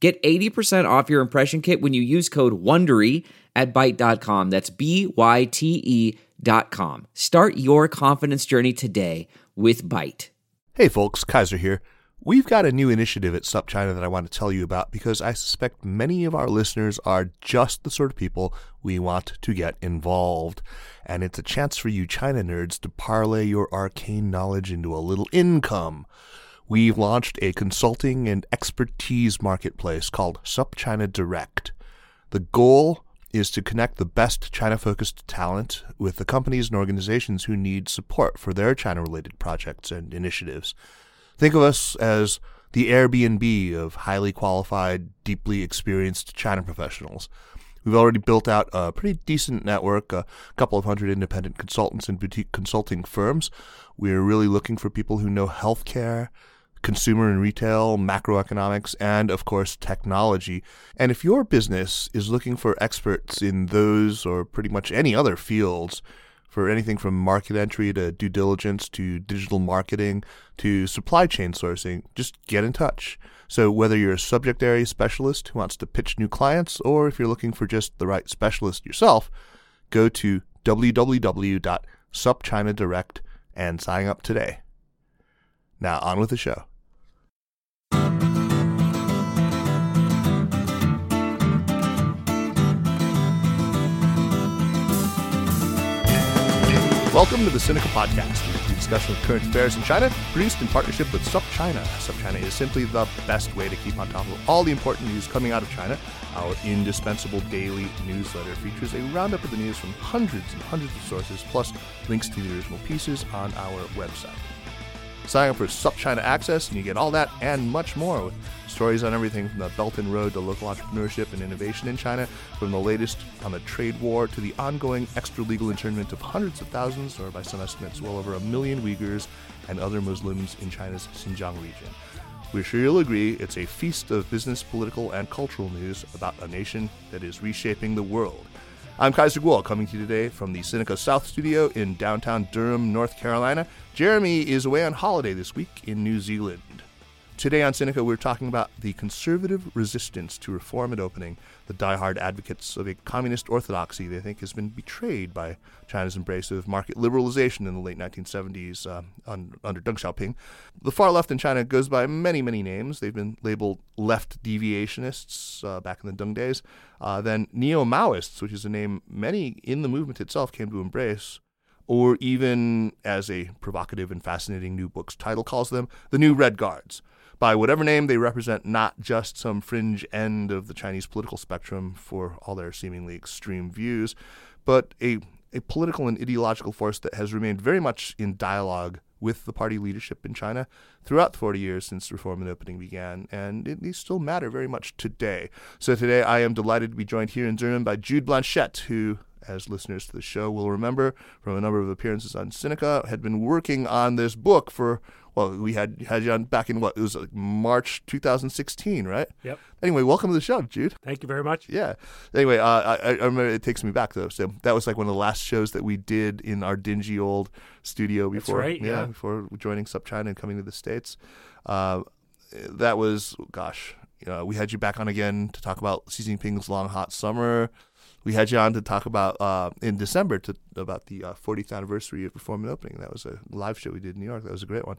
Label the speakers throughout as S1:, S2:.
S1: Get 80% off your impression kit when you use code WONDERY at Byte.com. That's B-Y-T-E dot com. Start your confidence journey today with Byte.
S2: Hey folks, Kaiser here. We've got a new initiative at SupChina that I want to tell you about because I suspect many of our listeners are just the sort of people we want to get involved. And it's a chance for you China nerds to parlay your arcane knowledge into a little income we've launched a consulting and expertise marketplace called SupChina Direct. The goal is to connect the best China focused talent with the companies and organizations who need support for their China related projects and initiatives. Think of us as the Airbnb of highly qualified, deeply experienced China professionals. We've already built out a pretty decent network, a couple of hundred independent consultants and boutique consulting firms. We're really looking for people who know healthcare, consumer and retail, macroeconomics, and of course, technology. And if your business is looking for experts in those or pretty much any other fields, for anything from market entry to due diligence to digital marketing to supply chain sourcing, just get in touch. So, whether you're a subject area specialist who wants to pitch new clients, or if you're looking for just the right specialist yourself, go to www.supchinadirect and sign up today. Now, on with the show. Welcome to the Sinica Podcast, a discussion of current affairs in China, produced in partnership with SupChina. SupChina is simply the best way to keep on top of all the important news coming out of China. Our indispensable daily newsletter features a roundup of the news from hundreds and hundreds of sources, plus links to the original pieces on our website. Sign up for SupChina Access, and you get all that and much more with stories on everything from the Belt and Road to local entrepreneurship and innovation in China, from the latest on the trade war to the ongoing extra legal internment of hundreds of thousands, or by some estimates, well over a million Uyghurs and other Muslims in China's Xinjiang region. We're sure you'll agree it's a feast of business, political, and cultural news about a nation that is reshaping the world. I'm Kaiser Kuo, coming to you today from the Sinica South studio in downtown Durham, North Carolina. Jeremy is away on holiday this week in New Zealand. Today on Sinica, we're talking about the conservative resistance to reform and opening, the die-hard advocates of a communist orthodoxy they think has been betrayed by China's embrace of market liberalization in the late 1970s uh, on, under Deng Xiaoping. The far left in China goes by many, many names. They've been labeled left deviationists uh, back in the Deng days, uh, then neo Maoists, which is a name many in the movement itself came to embrace or even, as a provocative and fascinating new book's title calls them, the New Red Guards by whatever name they represent not just some fringe end of the Chinese political spectrum for all their seemingly extreme views, but a, a political and ideological force that has remained very much in dialogue with the party leadership in China throughout the 40 years since reform and opening began, and these still matter very much today. So today I am delighted to be joined here in Durham by Jude Blanchette, who as listeners to the show will remember from a number of appearances on Sinica, had been working on this book for well, we had had you on back in what it was like March 2016, right?
S3: Yep.
S2: Anyway, welcome to the show, Jude.
S3: Thank you very much.
S2: Yeah. Anyway, uh, I, I remember it takes me back though. So that was like one of the last shows that we did in our dingy old studio before,
S3: right, yeah, yeah,
S2: before joining SupChina and coming to the states. Uh, that was gosh, you know, we had you back on again to talk about Xi Jinping's long hot summer we had you on to talk about uh, in December to, about the uh, 40th anniversary of Reform Opening. That was a live show we did in New York. That was a great one.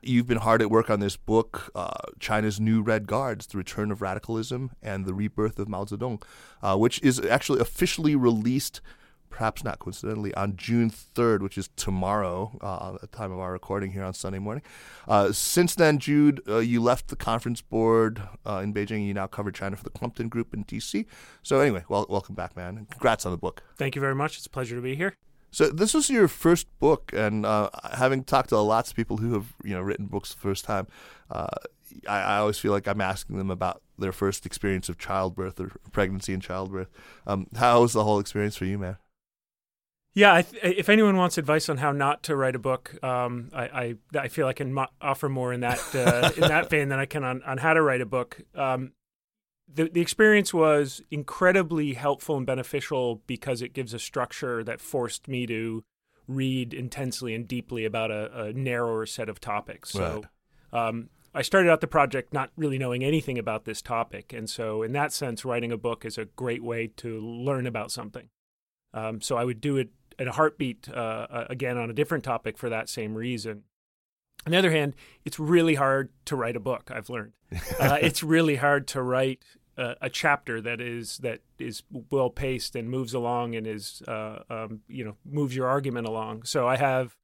S2: You've been hard at work on this book, uh, China's New Red Guards: The Return of Radicalism and the Rebirth of Mao Zedong, uh, which is actually officially released perhaps not coincidentally, on June 3rd, which is tomorrow, uh, at the time of our recording here on Sunday morning. Uh, since then, Jude, uh, you left the conference board uh, in Beijing. You now cover China for the Crumpton Group in DC. So, anyway, well, welcome back, man. Congrats on the book.
S3: Thank you very much. It's a pleasure to be here.
S2: So this was your first book, and uh, having talked to lots of people who have you know written books the first time, uh, I, I, always feel like I'm asking them about their first experience of childbirth or pregnancy and childbirth. Um, how was the whole experience for you, man?
S3: Yeah, I th- if anyone wants advice on how not to write a book, um, I, I, I feel I can mo- offer more in that uh, in that vein than I can on, on how to write a book. Um, the the experience was incredibly helpful and beneficial because it gives a structure that forced me to read intensely and deeply about a, a narrower set of topics. So, right. um, I started out the project not really knowing anything about this topic, and so in that sense, writing a book is a great way to learn about something. Um, so I would do it at a heartbeat uh, uh, again on a different topic for that same reason. On the other hand, it's really hard to write a book. I've learned uh, it's really hard to write a, a, chapter that is that is well paced and moves along and is uh, um, you know moves your argument along. So I have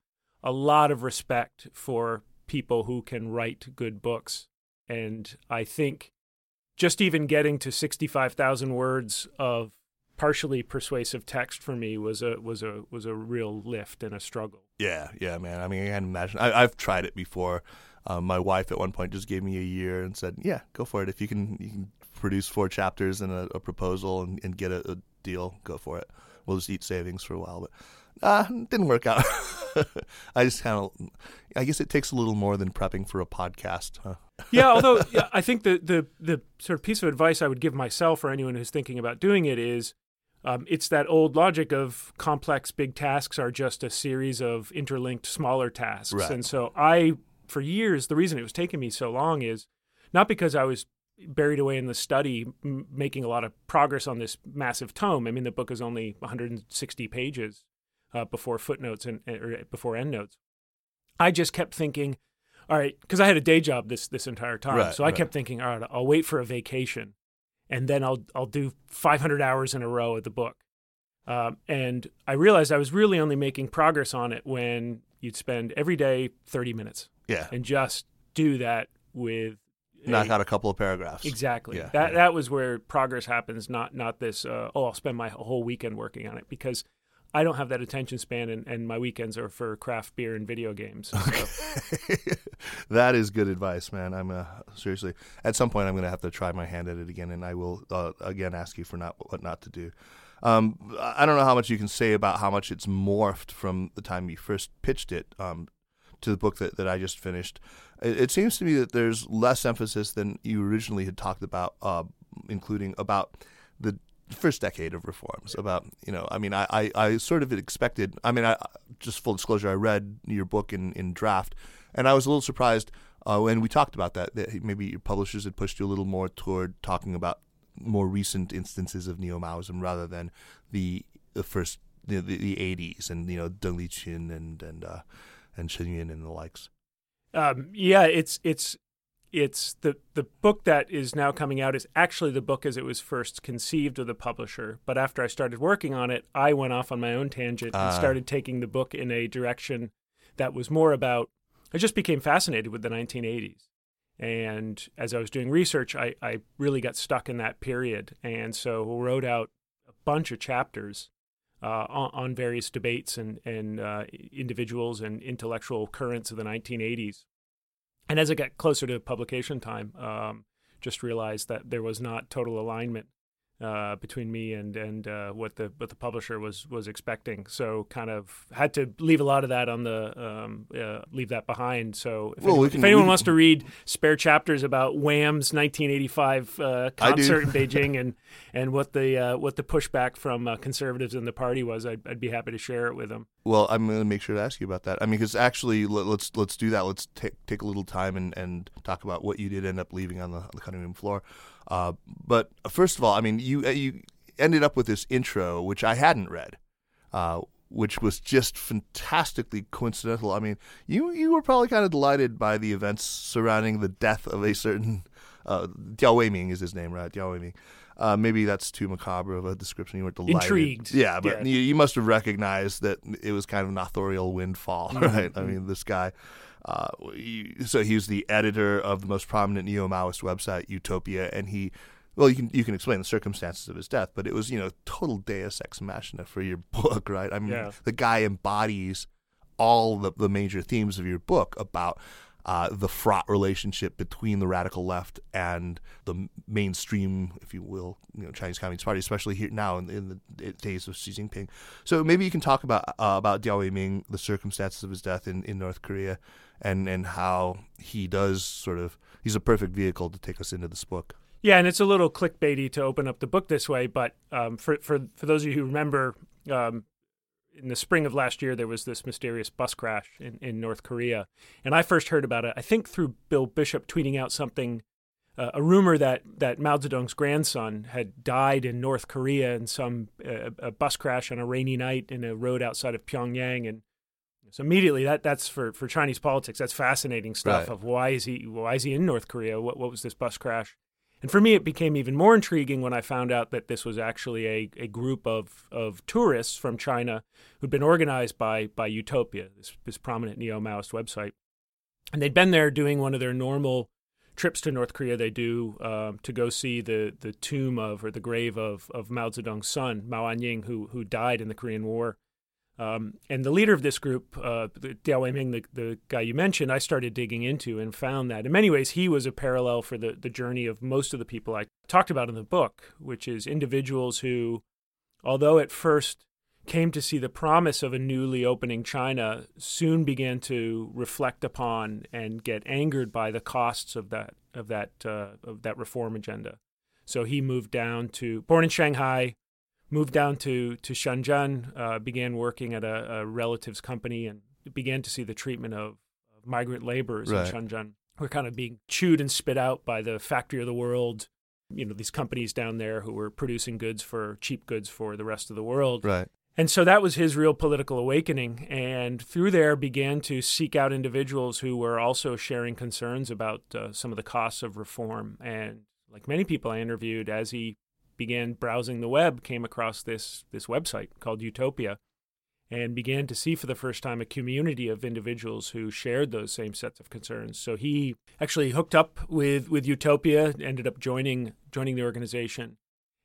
S3: a lot of respect for people who can write good books, and I think just even getting to sixty five thousand words of partially persuasive text for me was a was a was a real lift and a struggle.
S2: Yeah, yeah, man. I mean, I can imagine. I, have tried it before. Um, my wife at one point just gave me a year and said, "Yeah, go for it. If you can, you can produce four chapters and a, a proposal and, and get a, a, deal, go for it. We'll just eat savings for a while." But uh, didn't work out. I just kind of, I guess it takes a little more than prepping for a podcast, huh?
S3: yeah, although yeah, I think the, the the sort of piece of advice I would give myself or anyone who's thinking about doing it is um, it's that old logic of complex big tasks are just a series of interlinked smaller tasks.
S2: Right.
S3: And so I, for years, the reason it was taking me so long is not because I was buried away in the study m- making a lot of progress on this massive tome. I mean, the book is only 160 pages uh, before footnotes and or before endnotes. I just kept thinking, all right, because I had a day job this this entire time,
S2: right,
S3: so I
S2: right.
S3: kept thinking, all right, I'll wait for a vacation and then I'll I'll do 500 hours in a row of the book. Um, and I realized I was really only making progress on it when you'd spend every day 30 minutes.
S2: Yeah.
S3: And just do that with
S2: knock a, out a couple of paragraphs.
S3: Exactly.
S2: Yeah,
S3: that
S2: yeah.
S3: that was where progress happens. Not not this. Uh, oh, I'll spend my whole weekend working on it because I don't have that attention span, and, and my weekends are for craft beer and video games. So.
S2: that is good advice, man. I'm uh, seriously at some point I'm going to have to try my hand at it again, and I will uh, again ask you for not what not to do. Um, I don't know how much you can say about how much it's morphed from the time you first pitched it um, to the book that, that I just finished. It, it, seems to me that there's less emphasis than you originally had talked about, uh, including about the first decade of reforms about you know i mean i i, I sort of expected i mean i just full disclosure i read your book in in draft and i was a little surprised uh, when we talked about that that maybe your publishers had pushed you a little more toward talking about more recent instances of neo-maoism rather than the the first the, the, the 80s and you know Deng Liqun and and uh, and Chen Yun and the likes.
S3: Um, yeah it's it's it's the the book that is now coming out is actually the book as it was first conceived of the publisher. But after I started working on it, I went off on my own tangent and
S2: Ah.
S3: started taking the book in a direction that was more about. I just became fascinated with the 1980s, and as I was doing research, I, I really got stuck in that period, and so wrote out a bunch of chapters uh, on, on various debates and and uh, individuals and intellectual currents of the 1980s. And as it got closer to publication time, um, just realized that there was not total alignment uh, between me and and uh, what the what the publisher was was expecting. So kind of had to leave a lot of that on the um, uh, leave that behind. So if,
S2: Well,
S3: anyone,
S2: can-
S3: if anyone wants to read spare chapters about Wham's 1985 uh, concert in Beijing and and what the uh, what the pushback from uh, conservatives in the party was, I'd, I'd be happy to share it with them.
S2: Well, I'm going to make sure to ask you about that. I mean, because actually, let, let's let's do that. Let's take take a little time and, and talk about what you did end up leaving on the, on the cutting room floor. Uh, but first of all, I mean, you uh, you ended up with this intro, which I hadn't read, uh, which was just fantastically coincidental. I mean, you you were probably kind of delighted by the events surrounding the death of a certain uh, Diao Weiming is his name, right? Diao Weiming. Uh, maybe that's too macabre of a description. You weren't delighted.
S3: Intrigued.
S2: Yeah, but
S3: Yeah.
S2: You, you must have recognized that it was kind of an authorial windfall, right? I mean, this guy. Uh, he- so he was the editor of the most prominent neo-Maoist website, Utopia, and he. Well, you can you can explain the circumstances of his death, but it was you know total Deus ex machina for your book, right? I mean,
S3: Yeah.
S2: the guy embodies all the, the major themes of your book about uh, the fraught relationship between the radical left and the mainstream, if you will, you know, Chinese Communist Party, especially here now in, in the days of Xi Jinping. So maybe you can talk about uh, about Diao Weiming, the circumstances of his death in, in North Korea, and and how he does sort of he's a perfect vehicle to take us into this book.
S3: Yeah, and it's a little clickbaity to open up the book this way, but um, for for for those of you who remember, um, in the spring of last year, there was this mysterious bus crash in, in North Korea. And I first heard about it, I think, through Bill Bishop tweeting out something, uh, a rumor that, that Mao Zedong's grandson had died in North Korea in some uh, a bus crash on a rainy night in a road outside of Pyongyang. And so immediately, that that's for, for Chinese politics. That's fascinating stuff
S2: Right.
S3: of why is he why is he in North Korea? What what was this bus crash? And for me, it became even more intriguing when I found out that this was actually a, a group of, of tourists from China who'd been organized by, by Utopia, this, this prominent neo Maoist website. And they'd been there doing one of their normal trips to North Korea they do um, to go see the, the tomb of or the grave of, of Mao Zedong's son, Mao Anying, who, who died in the Korean War. Um, and the leader of this group, uh, the Diao Weiming, the, the guy you mentioned, I started digging into and found that in many ways he was a parallel for the, the journey of most of the people I talked about in the book, which is individuals who, although at first came to see the promise of a newly opening China, soon began to reflect upon and get angered by the costs of that of that uh, of that reform agenda. So he moved down to born in Shanghai, moved down to to Shenzhen, uh, began working at a, a relative's company, and began to see the treatment of, migrant laborers
S2: Right.
S3: in Shenzhen. who Were kind of being chewed and spit out by the factory of the world. You know these companies down there who were producing goods for cheap goods for the rest of the world.
S2: Right.
S3: And so that was his real political awakening. And through there, began to seek out individuals who were also sharing concerns about uh, some of the costs of reform. And like many people I interviewed, as he began browsing the web, came across this this website called Utopia, and began to see for the first time a community of individuals who shared those same sets of concerns. So he actually hooked up with with Utopia, ended up joining joining the organization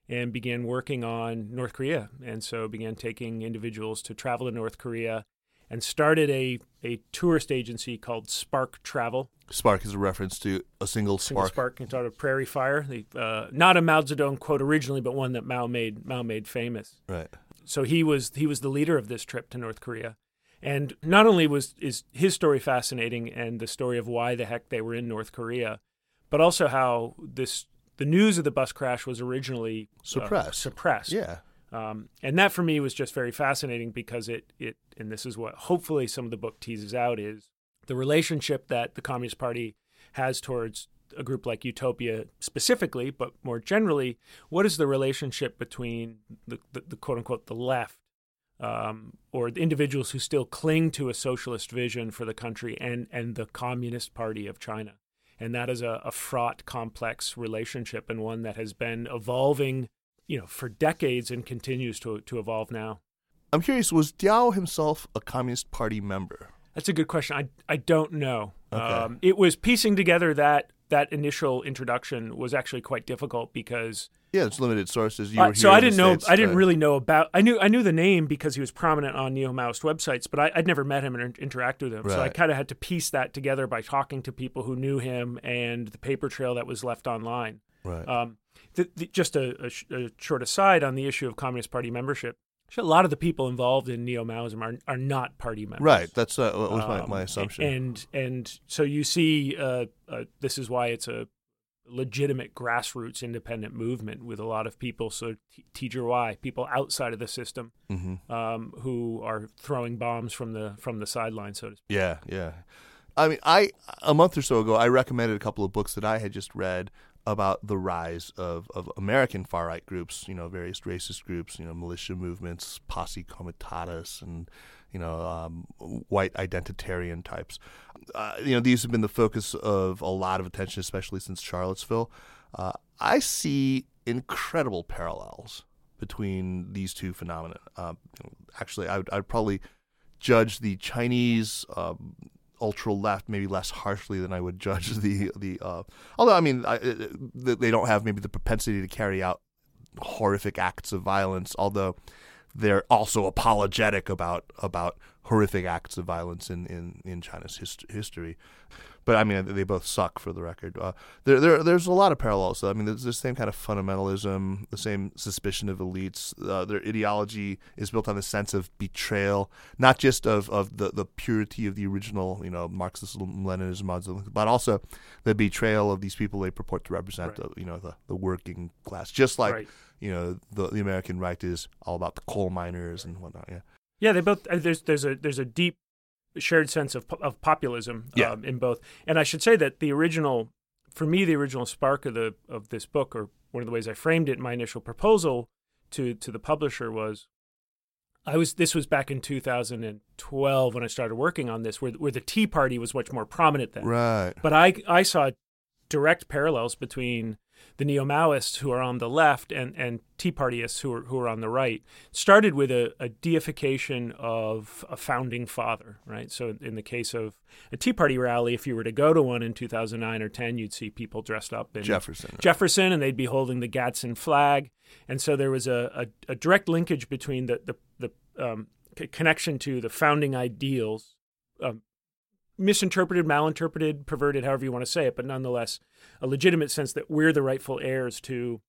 S3: and began working on North Korea. And so began taking individuals to travel to North Korea and started a, a tourist agency called Spark Travel.
S2: Spark is a reference to a single
S3: Single
S2: spark.
S3: Spark, and of Prairie Fire. The, uh, not a Mao Zedong quote originally, but one that Mao made Mao made famous.
S2: Right.
S3: So he was he was the leader of this trip to North Korea. And not only was is his story fascinating and the story of why the heck they were in North Korea, but also how this the news of the bus crash was originally uh,
S2: Suppressed.
S3: suppressed.
S2: Yeah.
S3: Um, and that for me was just very fascinating because it, it, and this is what hopefully some of the book teases out is the relationship that the Communist Party has towards a group like Utopia specifically, but more generally, what is the relationship between the, the, the quote unquote the left um, or the individuals who still cling to a socialist vision for the country and, and the Communist Party of China? And that is a, a fraught, complex relationship and one that has been evolving you know, for decades and continues to to evolve now.
S2: I'm curious, was Diao himself a Communist Party member?
S3: That's a good question. I I don't know.
S2: Okay.
S3: Um, it was piecing together that that initial introduction was actually quite difficult because
S2: Yeah, it's limited sources. You
S3: uh,
S2: were
S3: so I didn't know
S2: States,
S3: I didn't really know about I knew I knew the name because he was prominent on neo Maoist websites, but I, I'd never met him and interacted with him. So I kind of had to piece that together by talking to people who knew him and the paper trail that was left online.
S2: Right.
S3: Um, the, the, just a, a, a short aside on the issue of Communist Party membership. A lot of the people involved in neo Maoism are are not party members.
S2: right. That's uh, what was my,
S3: Um,
S2: my assumption.
S3: And and so you see, uh, uh, this is why it's a legitimate grassroots independent movement with a lot of people. So T- Teacher Y, people outside of the system,
S2: hmm
S3: um, who are throwing bombs from the from the sideline, so to speak.
S2: Yeah, yeah. I mean, I a month or so ago, I recommended a couple of books that I had just read about the rise of, of American far right groups. You know, various racist groups. You know, militia movements, posse comitatus, and you know, um, white identitarian types. Uh, you know, these have been the focus of a lot of attention, especially since Charlottesville. Uh, I see incredible parallels between these two phenomena. Um, actually, I would I'd probably judge the Chinese um, ultra left maybe less harshly than I would judge the the. Uh, although I mean, I, uh, they don't have maybe the propensity to carry out horrific acts of violence. Although they're also apologetic about about horrific acts of violence in in in China's hist- history. But I mean, they both suck for the record. Uh, there, there, there's a lot of parallels. I mean, there's the same kind of fundamentalism, the same suspicion of elites. Uh, their ideology is built on the sense of betrayal, not just of, of the, the purity of the original, you know, Marxist Leninism, but also the betrayal of these people they purport to represent, right. uh, you know, the, the working class. Just like, right. you know, the, the American right is all about the coal miners and whatnot. Yeah.
S3: Yeah, they both. Uh, there's there's a there's a deep shared sense of of populism yeah. um, in both. And I should say that the original, for me, the original spark of the of this book, or one of the ways I framed it in my initial proposal to to the publisher was, I was this was back in 2012 when I started working on this, where where the Tea Party was much more prominent then.
S2: Right.
S3: But I I saw direct parallels between the neo Maoists who are on the left and, and Tea Partyists who are, who are on the right started with a, a, deification of a founding father, right? So, in the case of a Tea Party rally, if you were to go to one in 2009 or 10, you'd see people dressed up in
S2: Jefferson.
S3: Jefferson, and they'd be holding the Gadsden flag. And so there was a, a, a direct linkage between the, the, the um, connection to the founding ideals um, misinterpreted, malinterpreted, perverted, however you want to say it, but nonetheless a legitimate sense that we're the rightful heirs to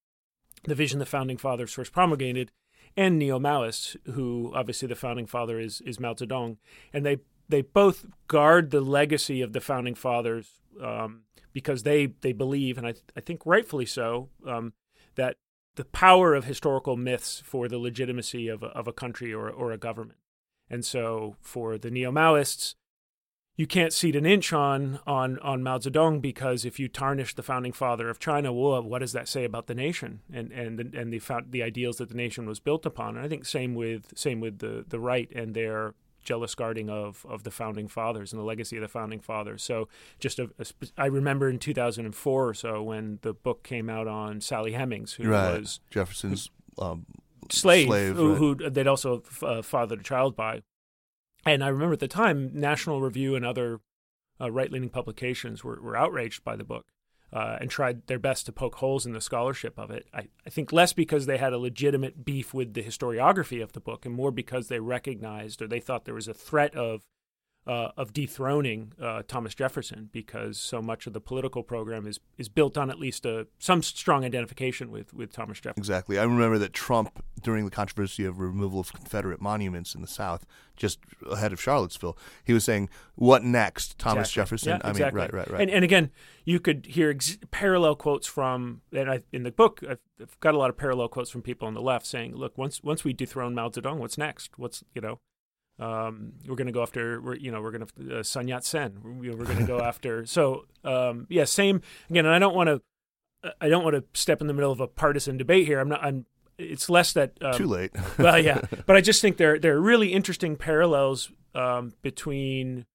S3: the vision the founding fathers first promulgated, and neo Maoists, who obviously the founding father is is Mao Zedong, and they they both guard the legacy of the founding fathers um, because they they believe, and I I think rightfully so, um, that the power of historical myths for the legitimacy of a, of a country or or a government, and so for the neo Maoists you can't seat an inch on on on Mao Zedong because if you tarnish the founding father of China, well, what does that say about the nation and and the, and the the ideals that the nation was built upon? And I think same with same with the the right and their jealous guarding of of the founding fathers and the legacy of the founding fathers. So just a, a, I remember in 2004 or so when the book came out on Sally Hemings, who
S2: right.
S3: was
S2: Jefferson's um,
S3: slave,
S2: slave
S3: who,
S2: right.
S3: who they'd also uh, fathered a child by and I remember at the time, National Review and other uh, right leaning publications were, were outraged by the book uh, and tried their best to poke holes in the scholarship of it. I, I think less because they had a legitimate beef with the historiography of the book and more because they recognized or they thought there was a threat of uh, of dethroning uh, Thomas Jefferson because so much of the political program is is built on at least a, some strong identification with with Thomas Jefferson.
S2: Exactly. I remember that Trump, during the controversy of removal of Confederate monuments in the South, just ahead of Charlottesville, he was saying, "What next, Thomas
S3: exactly.
S2: Jefferson?"
S3: Yeah,
S2: I
S3: exactly.
S2: mean, right, right, right.
S3: And, and again, you could hear ex- parallel quotes from, and I, in the book, I've, I've got a lot of parallel quotes from people on the left saying, "Look, once once we dethrone Mao Zedong, what's next? What's you know." Um, we're going to go after, we're, you know, we're going to uh, Sun Yat Sen. We're, we're going to go after. So, um, yeah, same again. And I don't want to, I don't want to step in the middle of a partisan debate here. I'm not. I'm. It's less that. Um,
S2: Too late.
S3: well, yeah, but I just think there there are really interesting parallels um, between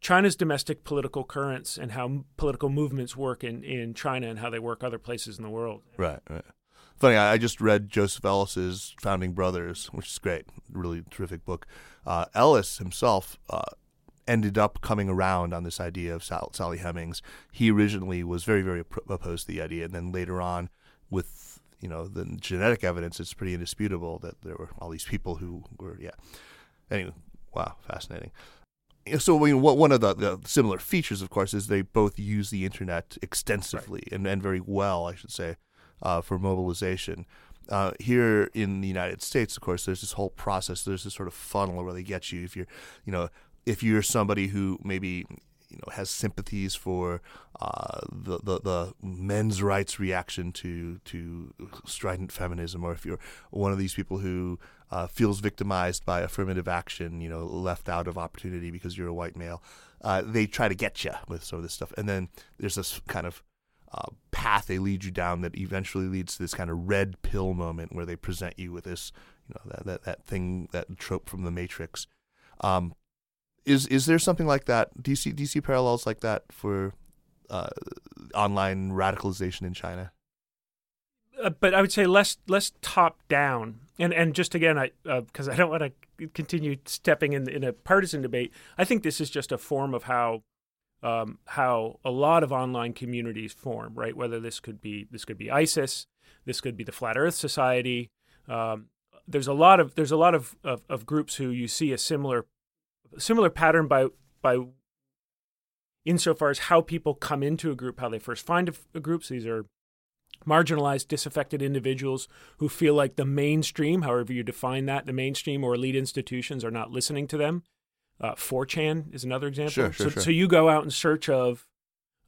S3: China's domestic political currents and how political movements work in in China and how they work other places in the world.
S2: Right. Right. Funny, I just read Joseph Ellis's Founding Brothers, which is great, really terrific book. Uh, Ellis himself uh, ended up coming around on this idea of Sal- Sally Hemings. He originally was very, very opposed to the idea, and then later on, with you know the genetic evidence, it's pretty indisputable that there were all these people who were yeah. Anyway, wow, fascinating. So I mean, one of the, the, similar features, of course, is they both use the internet extensively right. and, and very well, I should say uh, for mobilization. Uh, here in the United States, of course, there's this whole process. There's this sort of funnel where they get you if you're, you know, if you're somebody who maybe you know has sympathies for uh, the, the, the men's rights reaction to to strident feminism, or if you're one of these people who uh, feels victimized by affirmative action, you know, left out of opportunity because you're a white male, uh, they try to get you with some of this stuff, and then there's this kind of uh, path they lead you down that eventually leads to this kind of red pill moment where they present you with this, you know, that that, that thing, that trope from the Matrix. Um, is is there something like that? Do you see, do you see parallels like that for uh, online radicalization in China?
S3: Uh, but I would say less less top down, and and just again, I because uh, I don't want to continue stepping in in a partisan debate. I think this is just a form of how um, how a lot of online communities form, right? Whether this could be this could be ISIS, this could be the Flat Earth Society. Um, there's a lot of there's a lot of, of, of groups who you see a similar similar pattern by by insofar as how people come into a group, how they first find a, a group. So these are marginalized, disaffected individuals who feel like the mainstream, however you define that, the mainstream or elite institutions are not listening to them. Uh, 4chan is another example.
S2: Sure, sure,
S3: so,
S2: sure.
S3: so you go out in search of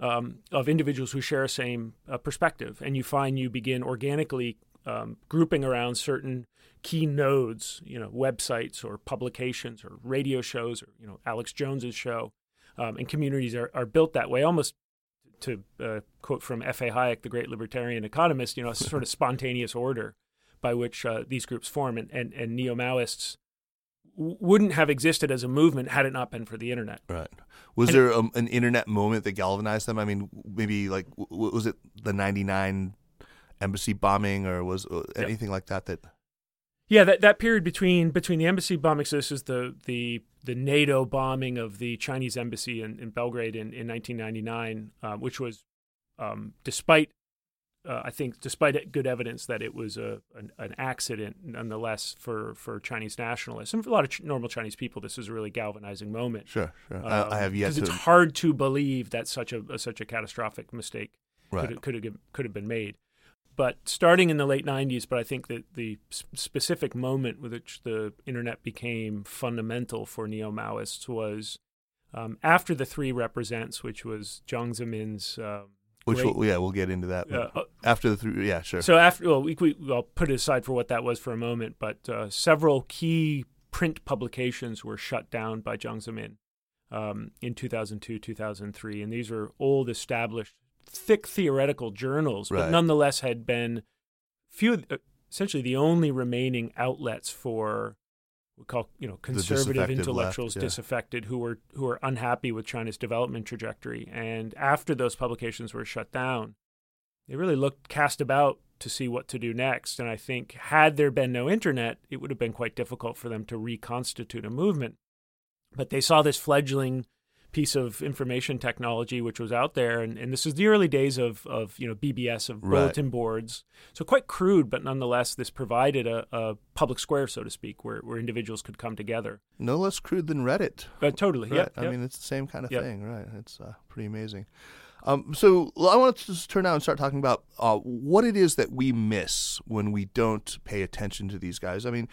S3: um, of individuals who share a same uh, perspective, and you find you begin organically um, grouping around certain key nodes, you know, websites or publications or radio shows or you know Alex Jones's show, um, and communities are, are built that way, almost to uh, quote from F.A. Hayek, the great libertarian economist, you know, a sort of spontaneous order by which uh, these groups form, and and, and neo Maoists wouldn't have existed as a movement had it not been for the internet.
S2: Right. Was
S3: And-
S2: there a, an internet moment that galvanized them? I mean, maybe like was it the '99 embassy bombing, or was uh, anything like that? That
S3: Yeah, that, that period between between the embassy bombing, so this is the the the NATO bombing of the Chinese embassy in, in Belgrade in, in 1999, uh, which was, um, despite uh, I think, despite good evidence that it was a an, an accident, nonetheless for for Chinese nationalists and for a lot of ch- normal Chinese people, this was a really galvanizing moment.
S2: sure, sure.
S3: Um,
S2: I, I have yet
S3: 'cause
S2: to.
S3: Cuz it's hard to believe that such a, such a catastrophic mistake
S2: right.
S3: could could have could have been made. But starting in the late '90s, but I think that the specific moment with which the internet became fundamental for neo Maoists was um, after the three represents, which was Jiang Zemin's. Um,
S2: Which we'll, yeah, we'll get into that
S3: uh,
S2: after the three. Yeah, sure.
S3: so after, well, we, we, I'll put it aside for what that was for a moment, but uh, several key print publications were shut down by Jiang Zemin um, in 2002, 2003, and these were old, established, thick theoretical journals, but
S2: Right.
S3: nonetheless had been few, uh, essentially the only remaining outlets for we call you know conservative intellectuals
S2: left, yeah.
S3: disaffected who were who were unhappy with China's development trajectory. And after those publications were shut down they really looked cast about to see what to do next. And I think had there been no internet it would have been quite difficult for them to reconstitute a movement. But they saw this fledgling piece of information technology which was out there and, and this is the early days of, of you know BBS of
S2: Right.
S3: bulletin boards so quite crude but nonetheless this provided a, a public square so to speak where, where individuals could come together
S2: no less crude than Reddit.
S3: but totally
S2: Right.
S3: yeah
S2: I mean, it's the same kind of
S3: Yep.
S2: thing, right? It's uh, pretty amazing. Um, so I want to just turn now and start talking about uh, what it is that we miss when we don't pay attention to these guys. I mean,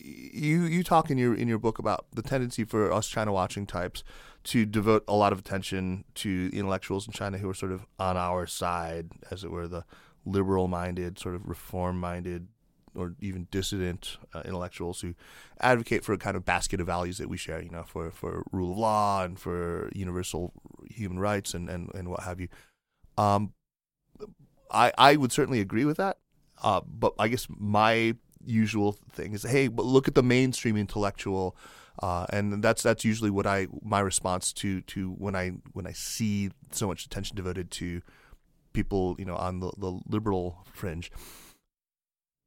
S2: you you talk in your in your book about the tendency for us China watching types to devote a lot of attention to intellectuals in China who are sort of on our side, as it were, the liberal minded, sort of reform minded, or even dissident uh, intellectuals who advocate for a kind of basket of values that we share, you know, for, for rule of law and for universal human rights and, and, and what have you. Um, I, I would certainly agree with that. Uh, but I guess my usual thing is, hey, but look at the mainstream intellectual, uh, and that's that's usually what I my response to to when I when I see so much attention devoted to people, you know, on the, the liberal fringe.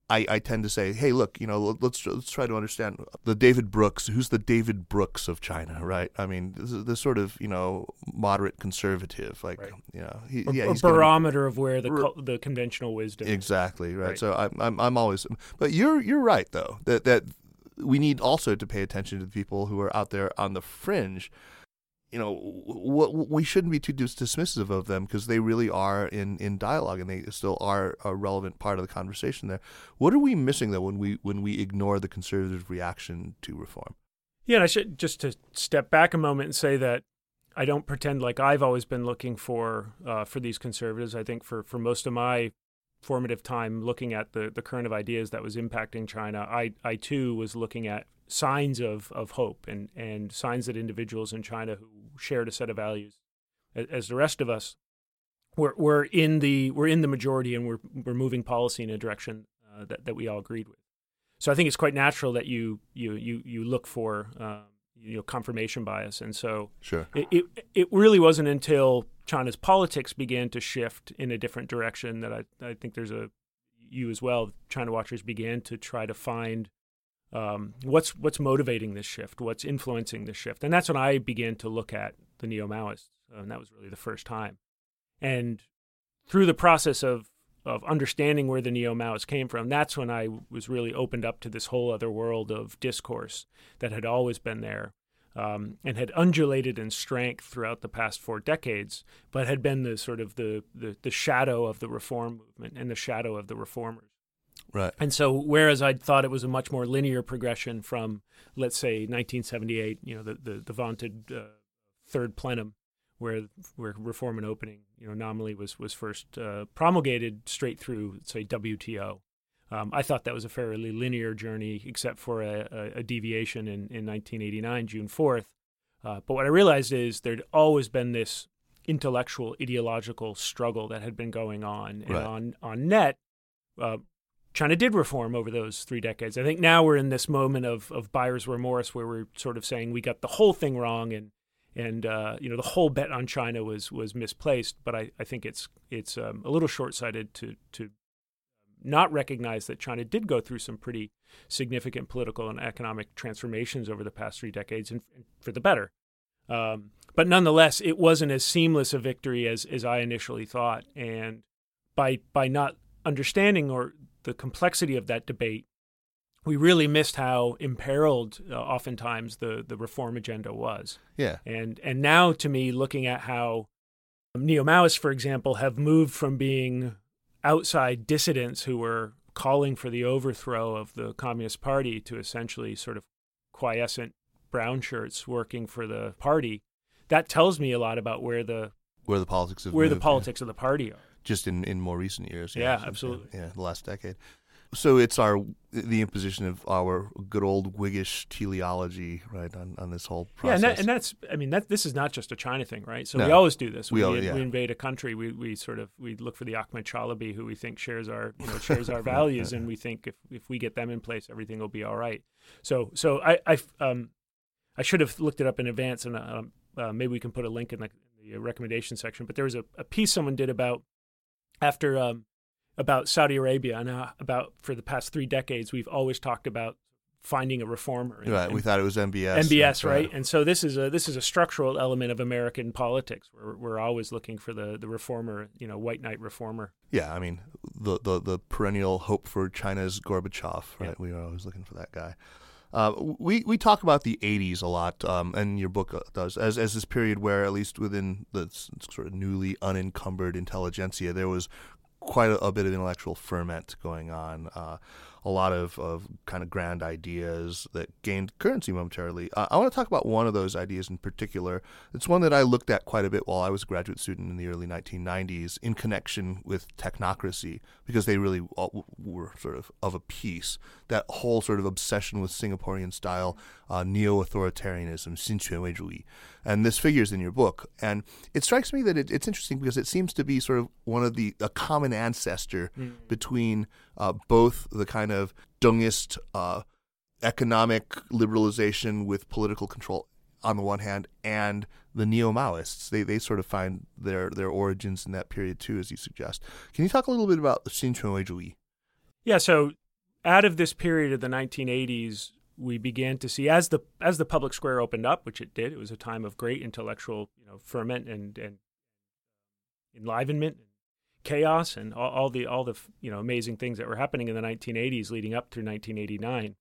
S2: I, I tend to say, hey, look, you know, let's let's try to understand the David Brooks. Who's the David Brooks of China, right? I mean, this is this sort of you know moderate conservative, like
S3: Right.
S2: you know, he,
S3: or,
S2: yeah,
S3: or
S2: he's gonna-
S3: barometer of where the
S2: R-
S3: the conventional wisdom is.
S2: Exactly right.
S3: Right.
S2: So I'm, I'm I'm always, but you're you're right though that that we need also to pay attention to the people who are out there on the fringe. You know, we shouldn't be too dis- dismissive of them because they really are in, in dialogue and they still are a relevant part of the conversation there. What are we missing though when we when we ignore the conservative reaction to reform?
S3: Yeah, and I should just to step back a moment and say that I don't pretend like I've always been looking for uh, for these conservatives. I think for for most of my formative time looking at the the current of ideas that was impacting China, I I too was looking at signs of of hope and and signs that individuals in China who shared a set of values as the rest of us we're we're in the we're in the majority and we're we're moving policy in a direction uh, that that we all agreed with. So I think it's quite natural that you you you you look for um, you know confirmation bias, and so
S2: Sure.
S3: it, it it really wasn't until China's politics began to shift in a different direction that I I think there's a you as well China watchers began to try to find um, what's what's motivating this shift, what's influencing this shift, and that's when I began to look at the neo Maoists, and that was really the first time. And through the process of of understanding where the neo Maoists came from, that's when I was really opened up to this whole other world of discourse that had always been there. Um, and had undulated in strength throughout the past four decades, but had been the sort of the, the, the shadow of the reform movement and the shadow of the reformers.
S2: Right.
S3: And so, whereas I thought it was a much more linear progression from, let's say, 1978, you know, the the, the vaunted uh, third plenum, where where reform and opening, you know, nominally was was first uh, promulgated straight through, say, WTO. Um, I thought that was a fairly linear journey, except for a, a, a deviation in, in 1989, June 4th. Uh, but what I realized is there'd always been this intellectual, ideological struggle that had been going on. And
S2: Right.
S3: on, on net, uh, China did reform over those three decades. I think now we're in this moment of, of buyer's remorse where we're sort of saying we got the whole thing wrong and and uh, you know the whole bet on China was was misplaced. But I, I think it's it's um, a little short sighted to to not recognize that China did go through some pretty significant political and economic transformations over the past three decades, and, for the better. Um, but nonetheless, it wasn't as seamless a victory as as I initially thought, and by by not understanding or the complexity of that debate, we really missed how imperiled uh, oftentimes the the reform agenda was.
S2: Yeah.
S3: And and now to me, looking at how neo Maoists, for example, have moved from being outside dissidents who were calling for the overthrow of the Communist Party to essentially sort of quiescent brown shirts working for the party, that tells me a lot about where the
S2: Where the politics have
S3: where the
S2: moved, yeah.
S3: politics of the party are.
S2: just in, in more recent years.
S3: Yeah,
S2: since,
S3: absolutely.
S2: Yeah, the last decade. So it's our the imposition of our good old Whiggish teleology, right, on, on this whole
S3: Yeah,
S2: process.
S3: and, that, and that's I mean that this is not just a China thing, right? So we always do this.
S2: We
S3: We,
S2: al-
S3: we, invade a country, we, we sort of we look for the Ahmed Chalabi who we think shares our you know shares our values, and we think if if we get them in place, everything will be all right. So so I I um I should have looked it up in advance, and um, uh, maybe we can put a link in the, the recommendation section. But there was a, a piece someone did about after um about Saudi Arabia and uh, about for the past three decades we've always talked about finding a reformer. And-
S2: right.
S3: and
S2: We thought it was MBS.
S3: MBS, right? And so this is a this is a structural element of American politics. We're we're always looking for the the reformer, you know, white knight reformer.
S2: Yeah, I mean the the, the perennial hope for China's Gorbachev, right?
S3: Yeah.
S2: We are always looking for that guy. Uh, we we talk about the '80s a lot, um, and your book uh, does as as this period where, at least within the sort of newly unencumbered intelligentsia, there was quite a, a bit of intellectual ferment going on. Uh, a lot of, of kind of grand ideas that gained currency momentarily. Uh, I want to talk about one of those ideas in particular. It's one that I looked at quite a bit while I was a graduate student in the early 1990s in connection with technocracy, because they really all were sort of of a piece. That whole sort of obsession with Singaporean style uh, neo authoritarianism, 新权威主义. And this figures in your book. And it strikes me that it, it's interesting because it seems to be sort of one of the, a common ancestor between uh, both the kind of Dengist uh, economic liberalization with political control on the one hand and the neo-Maoists. They, they sort of find their, their origins in that period too, as you suggest. Can you talk a little bit about the Xin
S3: Yeah, so out of this period of the 1980s, we began to see as the as the public square opened up, which it did, it was a time of great intellectual you know ferment and and enlivenment and chaos, and all, all the all the you know amazing things that were happening in the 1980s leading up through 1989.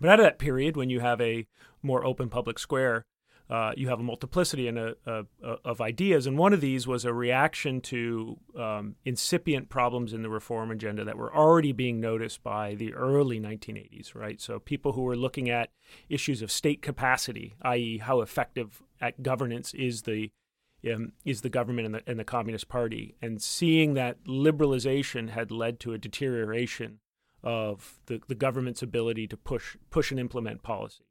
S3: But out of that period, when you have a more open public square, uh, you have a multiplicity and a, a, a- of ideas, and one of these was a reaction to um, incipient problems in the reform agenda that were already being noticed by the early 1980s. Right, so people who were looking at issues of state capacity, i.e., how effective at governance is the um, is the government and the, and the Communist Party, and seeing that liberalization had led to a deterioration of the, the government's ability to push push and implement policy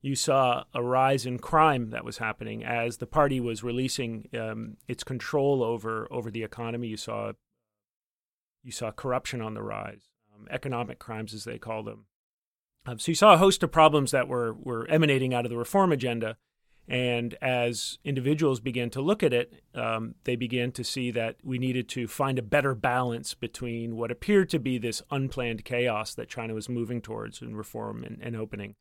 S3: you saw a rise in crime that was happening as the party was releasing um, its control over over the economy. You saw you saw corruption on the rise, um, economic crimes as they call them. Um, so you saw a host of problems that were were emanating out of the reform agenda. And as individuals began to look at it, um, they began to see that we needed to find a better balance between what appeared to be this unplanned chaos that China was moving towards in reform and, and opening,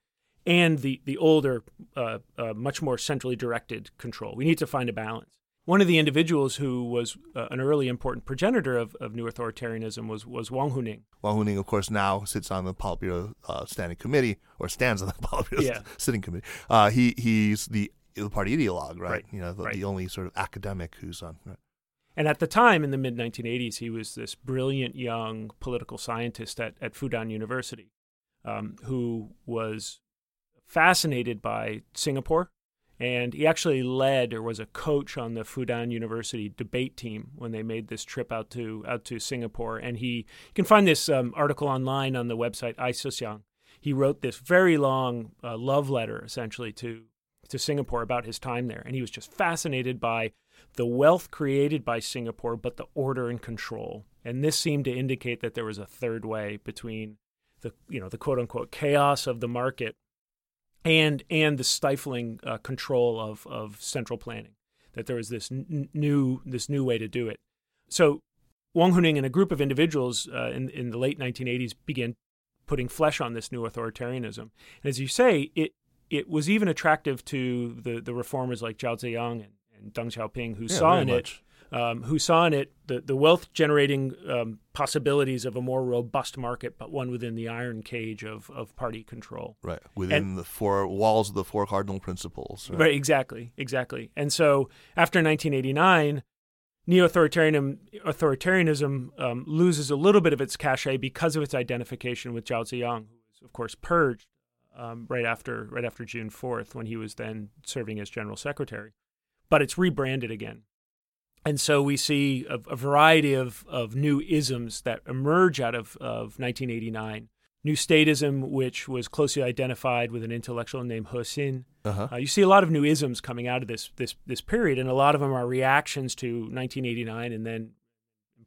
S3: and the the older, uh, uh, much more centrally directed control. We need to find a balance. one of the individuals who was uh, an early important progenitor of, of new authoritarianism was was Wang Huning.
S2: Wang Huning, of course, now sits on the Politburo uh, standing committee, or stands on the Politburo
S3: Yeah.
S2: sitting committee. Uh, he he's the the party ideologue, right?
S3: Right.
S2: You know, the,
S3: Right.
S2: the only sort of academic who's on. Right.
S3: And at the time, in the mid 1980s, he was this brilliant young political scientist at, at Fudan University um, who was fascinated by Singapore. And he actually led or was a coach on the Fudan University debate team when they made this trip out to out to Singapore. And he you can find this um, article online on the website Aisixiang. He wrote this very long uh, love letter, essentially, to to Singapore about his time there, and he was just fascinated by the wealth created by Singapore, but the order and control. And this seemed to indicate that there was a third way between the you know the quote unquote chaos of the market and and the stifling uh, control of of central planning. That there was this n- new this new way to do it. So Wang Huning and a group of individuals uh, in in the late 1980s began putting flesh on this new authoritarianism. And as you say, it it was even attractive to the, the reformers like Zhao Ziyang and, and Deng Xiaoping, who
S2: Yeah,
S3: saw in
S2: much.
S3: it um, who saw in it the, the wealth generating um, possibilities of a more robust market, but one within the iron cage of, of party control.
S2: Right. Within the four walls of the four cardinal principles.
S3: Right, exactly, exactly. And so after 1989, neo-authoritarianism authoritarianism um, loses a little bit of its cachet because of its identification with Zhao Ziyang, who was of course purged um, right after right after June 4th when he was then serving as general secretary. But it's rebranded again. And so we see a, a variety of, of new isms that emerge out of, of 1989. New statism, which was closely identified with an intellectual named Xin,
S2: Uh-huh.
S3: uh, you see a lot of new isms coming out of this this this period, and a lot of them are reactions to 1989, and then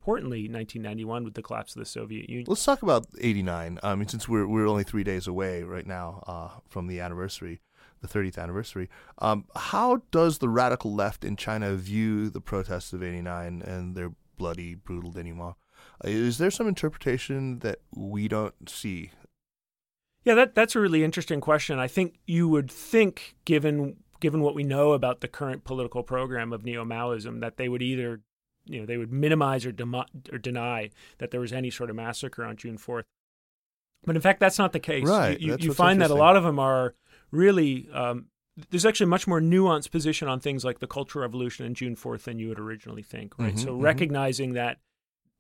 S3: importantly 1991 with the collapse of the Soviet Union.
S2: Let's talk about '89. I mean, since we're we're only three days away right now uh, from the anniversary, the 30th anniversary. Um, how does the radical left in China view the protests of '89 and their bloody, brutal denouement? Uh, Is there some interpretation that we don't see?
S3: Yeah, that that's a really interesting question. I think you would think, given given what we know about the current political program of neo Maoism, that they would either you know they would minimize or, or deny that there was any sort of massacre on June fourth. But in fact, that's not the case.
S2: Right,
S3: You, you, you find that a lot of them are really. Um, there's actually a much more nuanced position on things like the Cultural Revolution and June 4th than you would originally think, right?
S2: Mhm,
S3: so
S2: mhm.
S3: recognizing that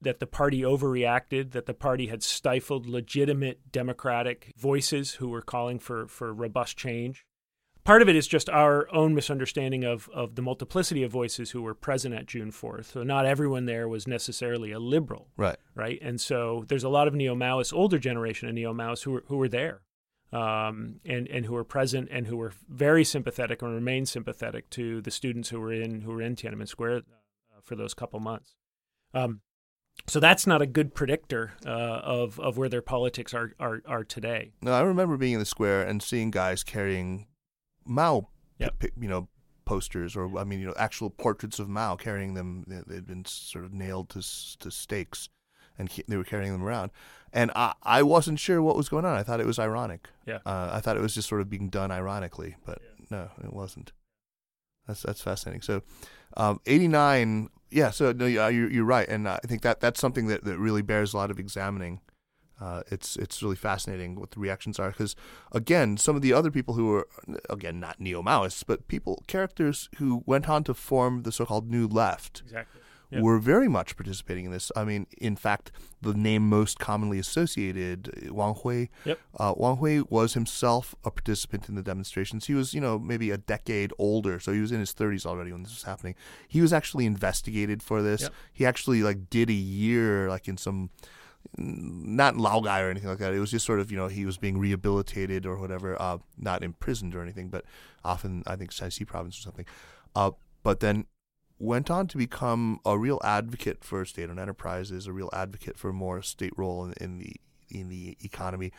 S3: that the party overreacted, that the party had stifled legitimate democratic voices who were calling for, for robust change. Part of it is just our own misunderstanding of, of the multiplicity of voices who were present at June 4th. So not everyone there was necessarily a liberal,
S2: Right.
S3: right? And so there's a lot of neo Maoists, older generation of neo Maoists who were, who were there um, and, and who were present and who were very sympathetic and remain sympathetic to the students who were in, who were in Tiananmen Square uh, for those couple months. Um, so that's not a good predictor uh, of of where their politics are are, are today.
S2: No, I remember being in the square and seeing guys carrying Mao,
S3: Yep.
S2: pi- you know, posters or I mean, you know, actual portraits of Mao, carrying them. They- They'd been sort of nailed to to stakes, and they were carrying them around. And I I wasn't sure what was going on. I thought it was ironic.
S3: Yeah.
S2: Uh, I thought it was just sort of being done ironically, but no, it wasn't. That's that's fascinating. So, um, eighty nine. Yeah. So no, yeah, you're you're right, and I think that that's something that, that really bears a lot of examining. Uh, it's it's really fascinating what the reactions are because again, some of the other people who were again not neo Maoists, but people characters who went on to form the so-called New Left
S3: Exactly. Yeah.
S2: were very much participating in this. I mean, in fact, the name most commonly associated, Wang Hui,
S3: Yep.
S2: uh, Wang Hui was himself a participant in the demonstrations. He was, you know, maybe a decade older, so he was in his 30s already when this was happening. He was actually investigated for this.
S3: Yep.
S2: He actually like did a year, like in some, not in Laogai or anything like that. It was just sort of, you know, he was being rehabilitated or whatever, uh, not imprisoned or anything, but often I think Shaanxi province or something. Uh, but then went on to become a real advocate for state-owned enterprises, a real advocate for more state role in, in the in the economy,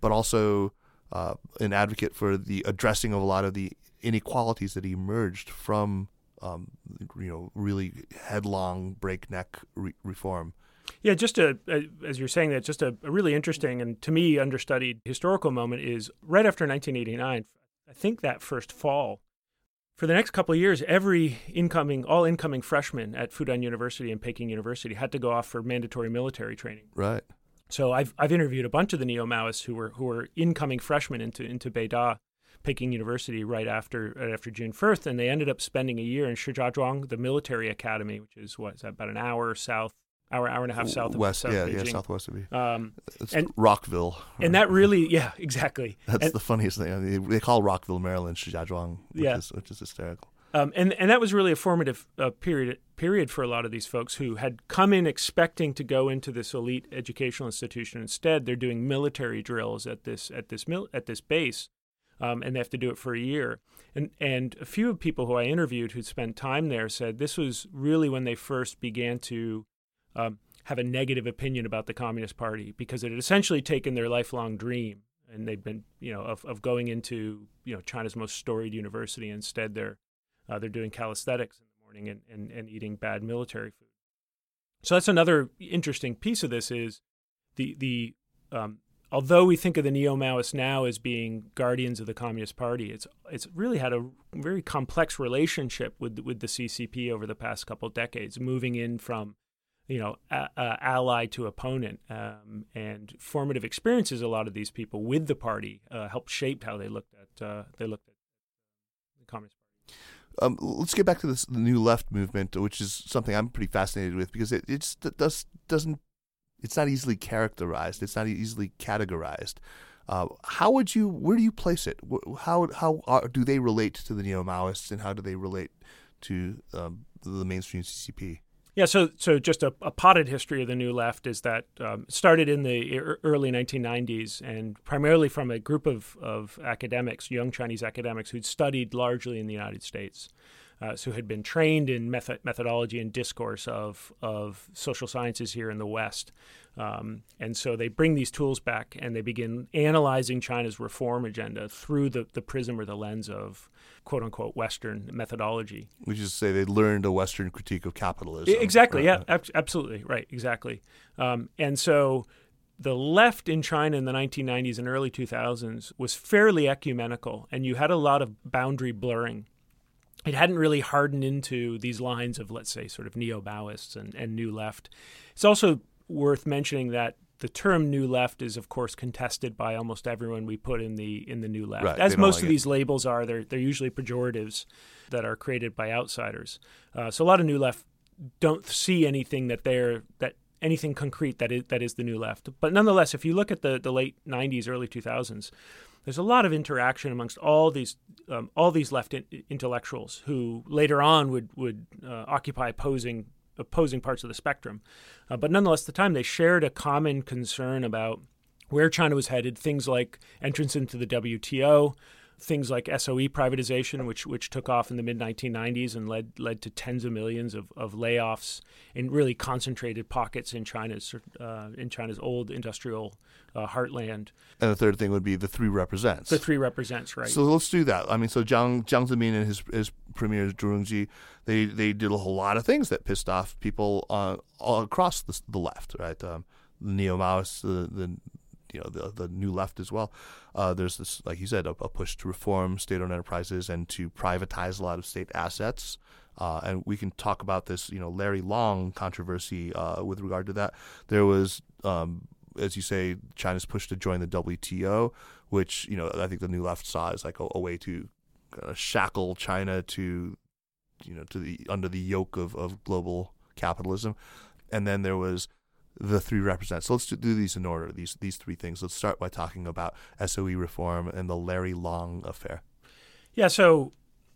S2: but also uh, an advocate for the addressing of a lot of the inequalities that emerged from um, you know really headlong breakneck re- reform.
S3: Yeah, just a, a as you're saying that, just a, a really interesting and to me understudied historical moment is right after 1989. I think that first fall, for the next couple of years, every incoming, all incoming freshmen at Fudan University and Peking University had to go off for mandatory military training.
S2: Right.
S3: So I've I've interviewed a bunch of the neo Maoists who were who were incoming freshmen into into Beida, Peking University right after right after June first, and they ended up spending a year in Shijiazhuang, the military academy, which is what is that, about an hour south, hour hour and a half south
S2: West,
S3: of
S2: yeah,
S3: south
S2: yeah,
S3: Beijing.
S2: southwest of me.
S3: Um,
S2: It's
S3: and-
S2: Rockville.
S3: and that really, yeah, exactly.
S2: That's
S3: and,
S2: the funniest thing. I mean, they call Rockville, Maryland, Shijiazhuang, which,
S3: Yeah.
S2: is, which is hysterical.
S3: Um, and and that was really a formative uh, period period for a lot of these folks who had come in expecting to go into this elite educational institution. Instead, they're doing military drills at this at this mil- at this base, um, and they have to do it for a year. And and a few people who I interviewed who spent time there said this was really when they first began to um, have a negative opinion about the Communist Party because it had essentially taken their lifelong dream and they'd been you know of, of going into you know China's most storied university. Instead, they're uh, they're doing calisthenics in the morning and, and, and eating bad military food. So that's another interesting piece of this is the the um, although we think of the neo Maoists now as being guardians of the Communist Party, it's it's really had a very complex relationship with with the CCP over the past couple decades, moving in from you know a, ally to opponent, um, and formative experiences. A lot of these people with the party uh, helped shape how they looked at uh, they looked at the Communist Party.
S2: Um, let's get back to this the new left movement, which is something I'm pretty fascinated with because it, it just does doesn't it's not easily characterized. It's not easily categorized. Uh, how would you? Where do you place it? How how are, do they relate to the neo Maoists, and how do they relate to um, the mainstream CCP?
S3: Yeah, so so just a, a potted history of the New Left is that um, started in the early 1990s and primarily from a group of, of academics, young Chinese academics who'd studied largely in the United States, uh, so had been trained in method, methodology and discourse of of social sciences here in the West, um, and so they bring these tools back and they begin analyzing China's reform agenda through the, the prism or the lens of quote unquote Western methodology.
S2: Which is to say they learned a Western critique of capitalism.
S3: Exactly.
S2: Right.
S3: Yeah. Ab- absolutely. Right. Exactly. Um, and so the left in China in the 1990s and early 2000s was fairly ecumenical, and you had a lot of boundary blurring. It hadn't really hardened into these lines of, let's say, sort of neo Maoists and, and new left. It's also worth mentioning that the term new left is of course contested by almost everyone we put in the in the new left
S2: Right,
S3: as most
S2: like
S3: of
S2: it.
S3: these labels are they're they're usually pejoratives that are created by outsiders uh, so a lot of new left don't see anything that they're that anything concrete that is that is the new left but nonetheless if you look at the the late 90s early 2000s there's a lot of interaction amongst all these um, all these left in, intellectuals who later on would would uh, occupy opposing opposing parts of the spectrum. Uh, but nonetheless, at the time they shared a common concern about where China was headed. Things like entrance into the WTO, things like SOE privatization, which which took off in the mid 1990s and led led to tens of millions of, of layoffs in really concentrated pockets in China's uh, in China's old industrial uh, heartland.
S2: And the third thing would be the three represents.
S3: The three represents right.
S2: So let's do that. I mean, so Jiang Jiang Zemin and his his premier Zhu Rongji, they they did a whole lot of things that pissed off people uh, all across the, the left, right? Um, the neo Maoists, the, the you know the the new left as well. Uh, there's this, like you said, a, a push to reform state-owned enterprises and to privatize a lot of state assets. Uh, and we can talk about this, you know, Larry Lang controversy uh, with regard to that. There was, um, as you say, China's push to join the WTO, which you know I think the New Left saw as like a, a way to kind of shackle China to, you know, to the under the yoke of, of global capitalism. And then there was the three represents. So let's do, these in order. These these three things. Let's start by talking about SOE reform and the Larry Lang affair.
S3: Yeah, so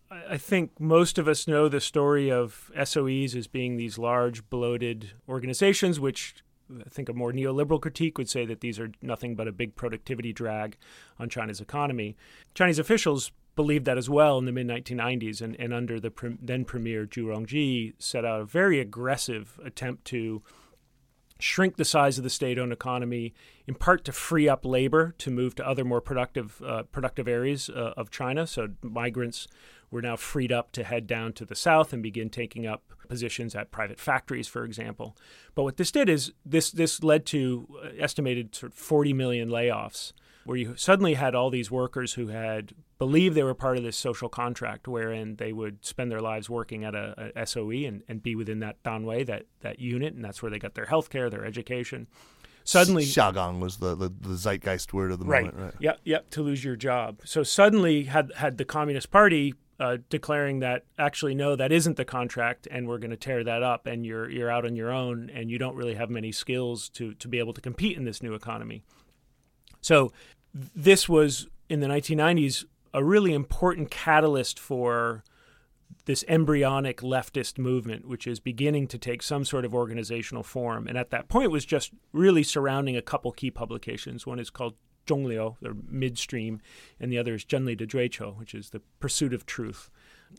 S3: I I think most of us know the story of SOEs as being these large, bloated organizations, which I think a more neoliberal critique would say that these are nothing but a big productivity drag on China's economy. Chinese officials believed that as well in the mid 1990s, and, and under the pre- then premier Zhu Rongji, set out a very aggressive attempt to shrink the size of the state-owned economy, in part to free up labor to move to other more productive uh, productive areas uh, of China. So migrants were now freed up to head down to the south and begin taking up positions at private factories, for example. But what this did is this this led to uh, estimated sort of 40 million layoffs where you suddenly had all these workers who had believed they were part of this social contract wherein they would spend their lives working at a, a SOE and, and be within that Danwei, that, that unit, and that's where they got their health care, their education. Suddenly,
S2: Xiagang was the, the, the zeitgeist word of the
S3: right.
S2: moment, right?
S3: Yep, yep, to lose your job. So suddenly, had had the Communist Party uh, declaring that actually no, that isn't the contract, and we're going to tear that up, and you're you're out on your own, and you don't really have many skills to to be able to compete in this new economy. So this was in the 1990s a really important catalyst for this embryonic leftist movement, which is beginning to take some sort of organizational form. And at that point, was just really surrounding a couple key publications. One is called Zhongliu, or midstream, and the other is Zhenli de Zhuiqiu, which is the pursuit of truth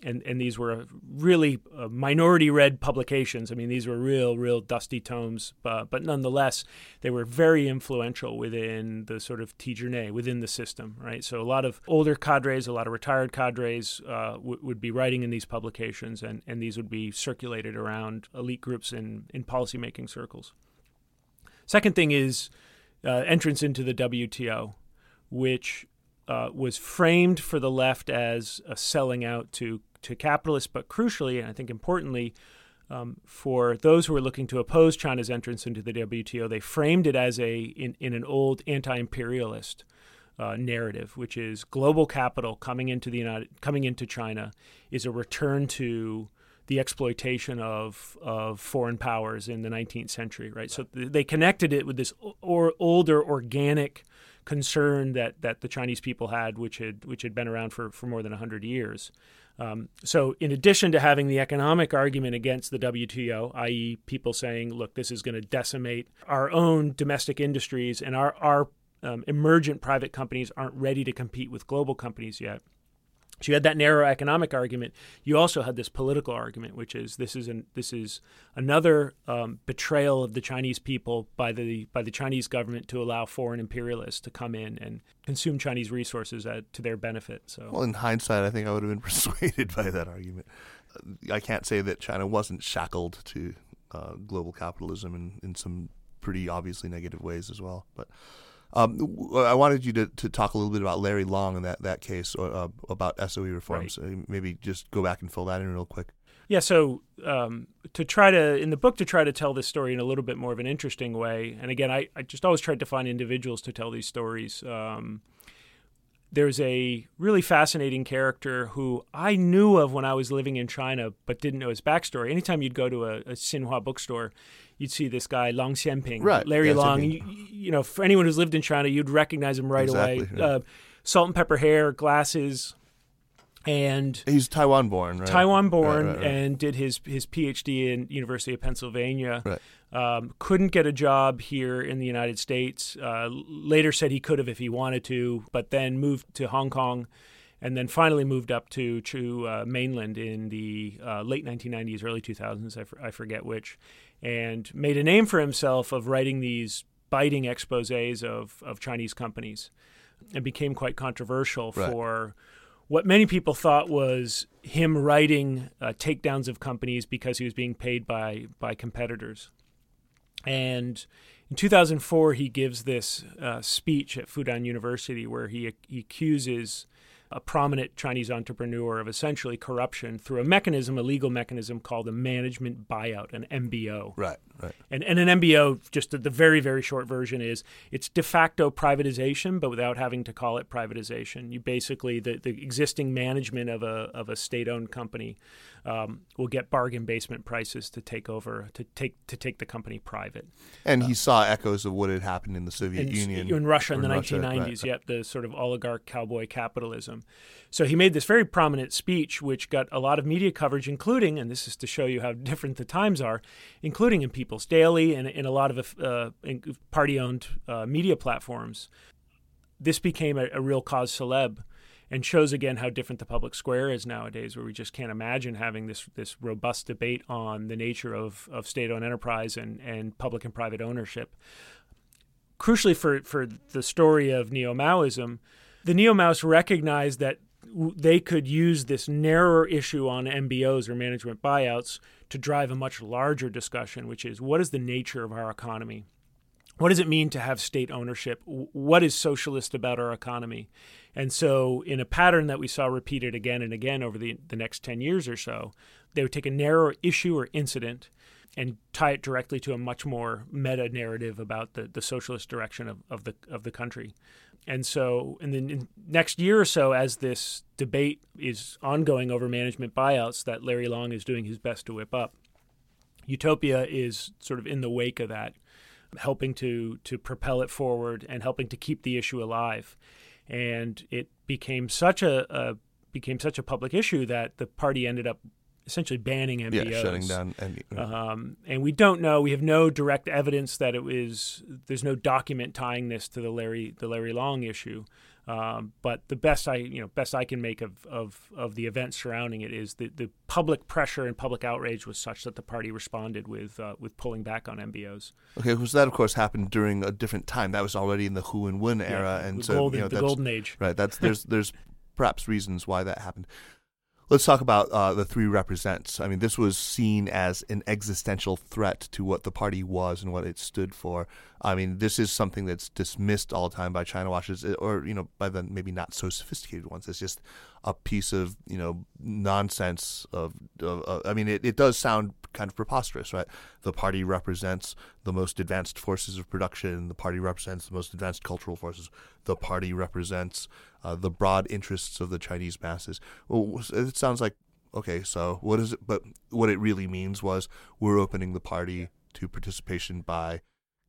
S3: and and these were really uh, minority read publications. I mean, these were real, real dusty tomes, uh, but nonetheless, they were very influential within the sort of tizhinei, within the system, right? So a lot of older cadres, a lot of retired cadres uh, w- would be writing in these publications, and, and these would be circulated around elite groups in, in policymaking circles. Second thing is uh, entrance into the WTO, which uh, was framed for the left as a selling out to to capitalists, but crucially, and I think importantly, um, for those who were looking to oppose China's entrance into the WTO, they framed it as a in, in an old anti-imperialist uh, narrative, which is global capital coming into the United coming into China is a return to the exploitation of of foreign powers in the 19th century, right? So th- they connected it with this or, older organic concern that that the Chinese people had, which had which had been around for, for more than hundred years. Um, so, in addition to having the economic argument against the WTO, i.e., people saying, "Look, this is going to decimate our own domestic industries, and our our um, emergent private companies aren't ready to compete with global companies yet." So you had that narrow economic argument. You also had this political argument, which is this is an, this is another um, betrayal of the Chinese people by the by the Chinese government to allow foreign imperialists to come in and consume Chinese resources at, to their benefit. So,
S2: well, in hindsight, I think I would have been persuaded by that argument. Uh, I can't say that China wasn't shackled to uh, global capitalism in, in some pretty obviously negative ways as well, but. Um, I wanted you to, to talk a little bit about Larry Lang and that, that case uh, about SOE reforms. Right. Uh, maybe just go back and fill that in real quick.
S3: Yeah, so um, to try to, in the book, to try to tell this story in a little bit more of an interesting way, and again, I, I just always tried to find individuals to tell these stories. Um, there's a really fascinating character who I knew of when I was living in China, but didn't know his backstory. Anytime you'd go to a, a Xinhua bookstore, you'd see this guy Lang Xianping,
S2: right.
S3: Larry yeah, Lang. You, you, know, for anyone who's lived in China, you'd recognize him right
S2: exactly,
S3: away. Uh, salt and pepper hair, glasses, and
S2: he's Taiwan born, right?
S3: Taiwan born,
S2: right,
S3: and did his his PhD in University of Pennsylvania.
S2: Right.
S3: Um, couldn't get a job here in the United States. Uh, later said he could have if he wanted to, but then moved to Hong Kong and then finally moved up to to uh, mainland in the uh, late 1990s, early 2000s. I, for, I forget which, and made a name for himself of writing these biting exposés of of Chinese companies, and became quite controversial
S2: right.
S3: for what many people thought was him writing uh, takedowns of companies because he was being paid by by competitors. And in 2004, he gives this uh, speech at Fudan University where he, he accuses a prominent Chinese entrepreneur of essentially corruption through a mechanism, a legal mechanism called a management buyout, an MBO.
S2: Right, right.
S3: And, and an MBO, just the, the very, very short version is it's de facto privatization, but without having to call it privatization. You basically, the, the existing management of a, of a state owned company um, will get bargain basement prices to take over, to take, to take the company private.
S2: And he uh, saw echoes of what had happened in the Soviet
S3: in,
S2: Union.
S3: In Russia in, the
S2: Russia,
S3: 1990s,
S2: right.
S3: yep, the sort of oligarch cowboy capitalism. So he made this very prominent speech, which got a lot of media coverage, including, and this is to show you how different the times are, including in People's Daily and in a lot of uh, party owned uh, media platforms. This became a, a real cause celeb and shows again how different the public square is nowadays, where we just can't imagine having this this robust debate on the nature of, of state owned enterprise and, and public and private ownership. Crucially for, for the story of neo Maoism, the neo Maoists recognized that they could use this narrower issue on MBOs or management buyouts to drive a much larger discussion, which is what is the nature of our economy? What does it mean to have state ownership? What is socialist about our economy? And so, in a pattern that we saw repeated again and again over the, the next 10 years or so, they would take a narrow issue or incident and tie it directly to a much more meta narrative about the, the socialist direction of, of the of the country. And so, in the next year or so, as this debate is ongoing over management buyouts that Larry Lang is doing his best to whip up, Utopia is sort of in the wake of that, helping to to propel it forward and helping to keep the issue alive. And it became such a, a became such a public issue that the party ended up essentially banning MBOs.
S2: Yeah, shutting down. And,
S3: um, and we don't know. We have no direct evidence that it was. There's no document tying this to the Larry the Larry Lang issue. Um, but the best I you know best I can make of, of, of the events surrounding it is that the public pressure and public outrage was such that the party responded with uh, with pulling back on MBOs.
S2: Okay, because that of course happened during a different time. That was already in the Hu and Wen era,
S3: yeah,
S2: and so
S3: golden,
S2: you know,
S3: the golden age.
S2: Right. That's there's there's perhaps reasons why that happened. Let's talk about uh, the three represents. I mean, this was seen as an existential threat to what the party was and what it stood for. I mean, this is something that's dismissed all the time by China watchers, eh, or you know, by the maybe not so sophisticated ones. It's just a piece of you know nonsense. Of, of, of I mean, it, it does sound kind of preposterous, right? The party represents the most advanced forces of production. The party represents the most advanced cultural forces. The party represents uh, the broad interests of the Chinese masses. Well, it sounds like okay. So what is it? But what it really means was we're opening the party to participation by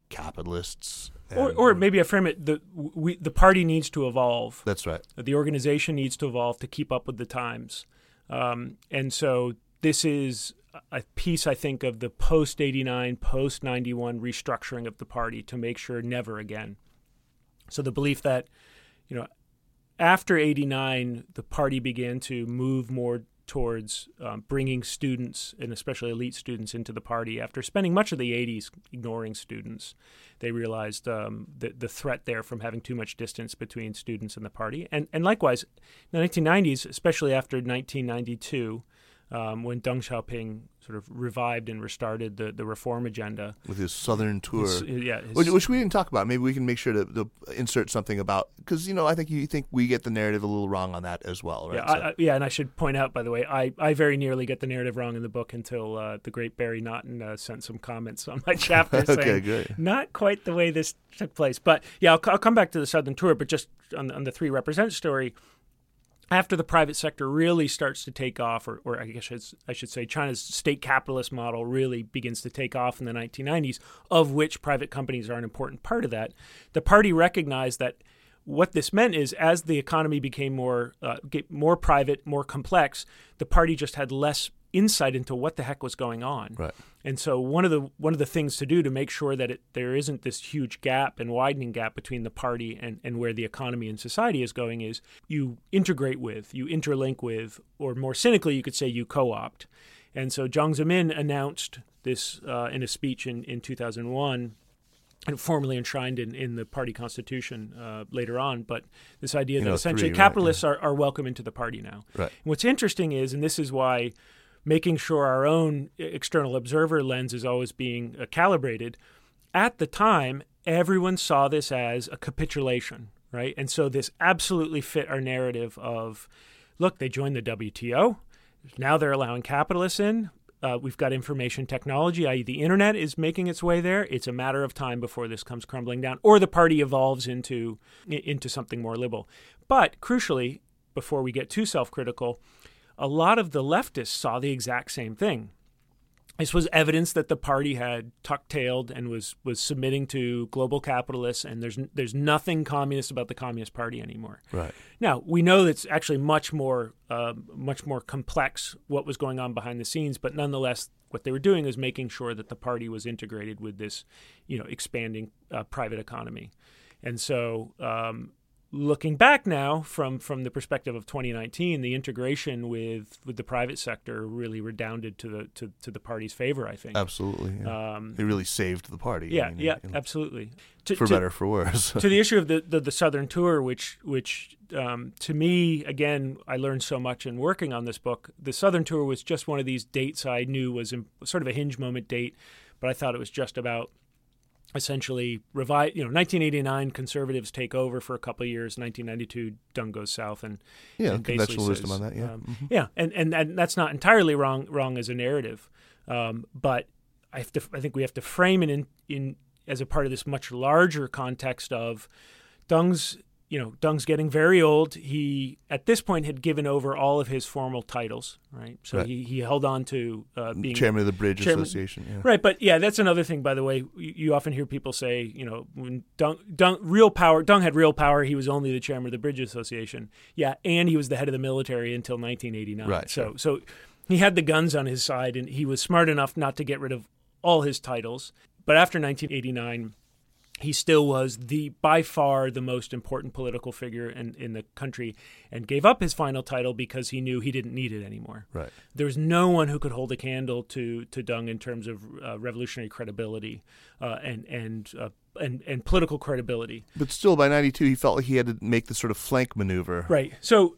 S2: capitalists.
S3: Or, or maybe I frame it: the we, the party needs to evolve.
S2: That's right.
S3: The organization needs to evolve to keep up with the times, um, and so this is a piece I think of the post 89, post 91 restructuring of the party to make sure never again. So the belief that, you know, after 89, the party began to move more towards um, bringing students and especially elite students into the party. After spending much of the 80s ignoring students, they realized um, the, the threat there from having too much distance between students and the party. And, and likewise, in the 1990s, especially after 1992, um, when Deng Xiaoping sort of revived and restarted the, the reform agenda
S2: with his southern tour.
S3: His, yeah, his,
S2: which, which, we didn't talk about. Maybe we can make sure to, to insert something about because you know I think you think we get the narrative a little wrong on that as well, right?
S3: Yeah, so. I, I, yeah, and I should point out by the way, I, I very nearly get the narrative wrong in the book until uh, the great Barry Naughton uh, sent some comments on my chapter
S2: okay,
S3: saying
S2: good.
S3: not quite the way this took place. But yeah, I'll, I'll come back to the southern tour, but just on, on the three represent story after the private sector really starts to take off, or, or I guess I should say China's state capitalist model really begins to take off in the 1990s, of which private companies are an important part of that, the party recognized that what this meant is as the economy became more uh, more private, more complex, the party just had less insight into what the heck was going on.
S2: Right.
S3: And so one of the one of the things to do to make sure that it, there isn't this huge gap and widening gap between the party and, and where the economy and society is going is you integrate with, you interlink with, or more cynically, you could say you co-opt. And so Jiang Zemin announced this uh, in a speech in, in 2001 and formally enshrined in, in the party constitution uh, later on. But this idea
S2: You
S3: that
S2: know,
S3: essentially
S2: three, right,
S3: capitalists are, are welcome into the party now.
S2: Right.
S3: What's interesting is, and this is why making sure our own external observer lens is always being uh, calibrated, at the time, everyone saw this as a capitulation, right? And so this absolutely fit our narrative of look, they joined the WTO. Now they're allowing capitalists in. Uh, we've got information technology, i.e., the internet is making its way there. It's a matter of time before this comes crumbling down, or the party evolves into into something more liberal. But crucially, before we get too self-critical, a lot of the leftists saw the exact same thing. This was evidence that the party had tuck-tailed and was was submitting to global capitalists, and there's there's nothing communist about the Communist Party anymore.
S2: Right.
S3: Now we know that's actually much more uh, much more complex what was going on behind the scenes, but nonetheless, what they were doing is making sure that the party was integrated with this, you know, expanding uh, private economy, and so um, looking back now from from the perspective of 2019 the integration with with the private sector really redounded to the to, to the party's favor i think
S2: Absolutely. Yeah.
S3: um,
S2: it really saved the party. I
S3: yeah
S2: mean,
S3: yeah absolutely to,
S2: for
S3: to-
S2: better, for worse.
S3: to the issue of the, the, the southern tour which which um, to me again i learned so much in working on this book the southern tour was just one of these dates i knew was in, sort of a hinge moment date but i thought it was just about essentially revive. You know, 1989 conservatives take over for a couple of years. 1992 Deng goes south, and
S2: Yeah,
S3: and
S2: conventional wisdom on that. Yeah.
S3: um,
S2: Mhm.
S3: yeah, and, and and that's not entirely wrong wrong as a narrative, um, but I have to I think we have to frame it in in as a part of this much larger context of Deng's you know Deng's getting very old. He at this point had given over all of his formal titles, right? So
S2: Right.
S3: he he held on to uh, being
S2: Chairman of the Bridge
S3: Chairman-
S2: Association. Yeah.
S3: Right, but yeah, that's another thing. By the way, you, you often hear people say, you know, when Deng, Deng, real power, Deng had real power. He was only the chairman of the Bridge Association. Yeah, and he was the head of the military until 1989.
S2: Right,
S3: So,
S2: sure.
S3: so he had the guns on his side, and he was smart enough not to get rid of all his titles. But after 1989, he still was the by far the most important political figure in, in the country, and gave up his final title because he knew he didn't need it anymore
S2: Right.
S3: there was no one who could hold a candle to to Deng in terms of uh, revolutionary credibility uh, and and, uh, and and political credibility.
S2: But still, by '92, he felt like he had to make this sort of flank maneuver.
S3: Right. So,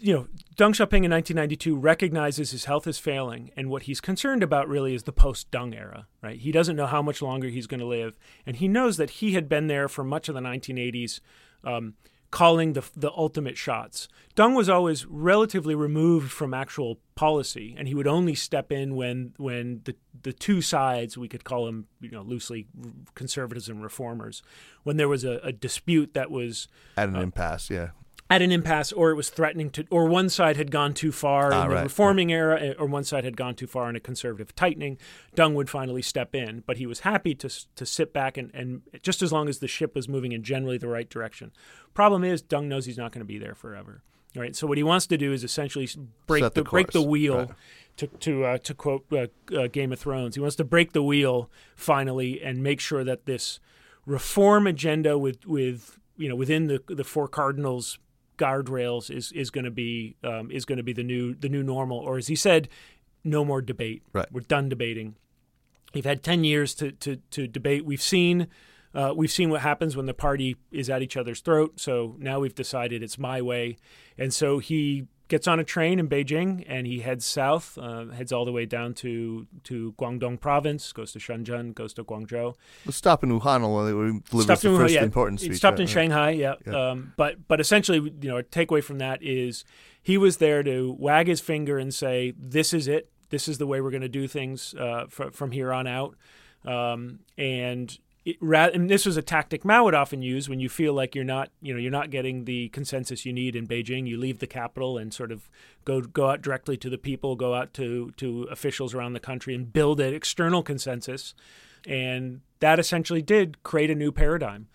S3: you know, Deng Xiaoping in 1992 recognizes his health is failing, and what he's concerned about really is the post-Deng era. Right. He doesn't know how much longer he's going to live, and he knows that he had been there for much of the 1980s. Um, calling the the ultimate shots. Deng was always relatively removed from actual policy, and he would only step in when when the the two sides we could call them you know loosely conservatives and reformers when there was a, a dispute that was
S2: At
S3: Uh,
S2: an impasse. Yeah.
S3: At an impasse or it was threatening to or one side had gone too far
S2: Ah,
S3: in the
S2: right,
S3: reforming era eh, or one side had gone too far in a conservative tightening Deng would finally step in. But he was happy to to sit back and, and just as long as the ship was moving in generally the right direction. Problem is Deng knows he's not going to be there forever right? So what he wants to do is essentially break
S2: Set the
S3: break the wheel
S2: right.
S3: to to uh, to quote uh, uh, Game of Thrones, he wants to break the wheel finally and make sure that this reform agenda with with you know within the the four cardinals guardrails is is going to be um, is going to be the new the new normal, or as he said, no more debate.
S2: Right.
S3: We're done debating. We've had ten years to to, to debate. We've seen. Uh, we've seen what happens when the party is at each other's throat. So now we've decided it's my way, and so he gets on a train in Beijing and he heads south, uh, heads all the way down to to Guangdong province, goes to Shenzhen, goes to Guangzhou.
S2: Let's stop in Wuhan while they delivers
S3: Stopped
S2: the
S3: in,
S2: first
S3: yeah,
S2: important speech.
S3: stopped in
S2: yeah.
S3: Shanghai, yeah.
S2: Yeah.
S3: Um, but but essentially, you know, a takeaway from that is he was there to wag his finger and say, "This is it. This is the way we're going to do things uh, fr- from here on out." Um, and it, and this was a tactic Mao would often use when you feel like you're not, you know, you're not getting the consensus you need in Beijing. You leave the capital and sort of go go out directly to the people, go out to to officials around the country, and build an external consensus. And that essentially did create a new paradigm.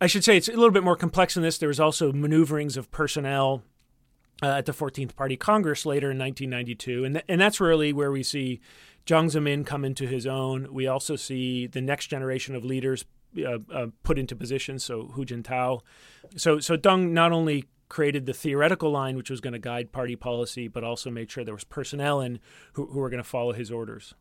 S3: I should say it's a little bit more complex than this. There was also maneuverings of personnel uh, at the 14th Party Congress later in 1992, and th- and that's really where we see Jiang Zemin come into his own. We also see the next generation of leaders uh, uh, put into position. So Hu Jintao, so so Deng not only created the theoretical line which was going to guide party policy, but also made sure there was personnel in who, who were going to follow his orders.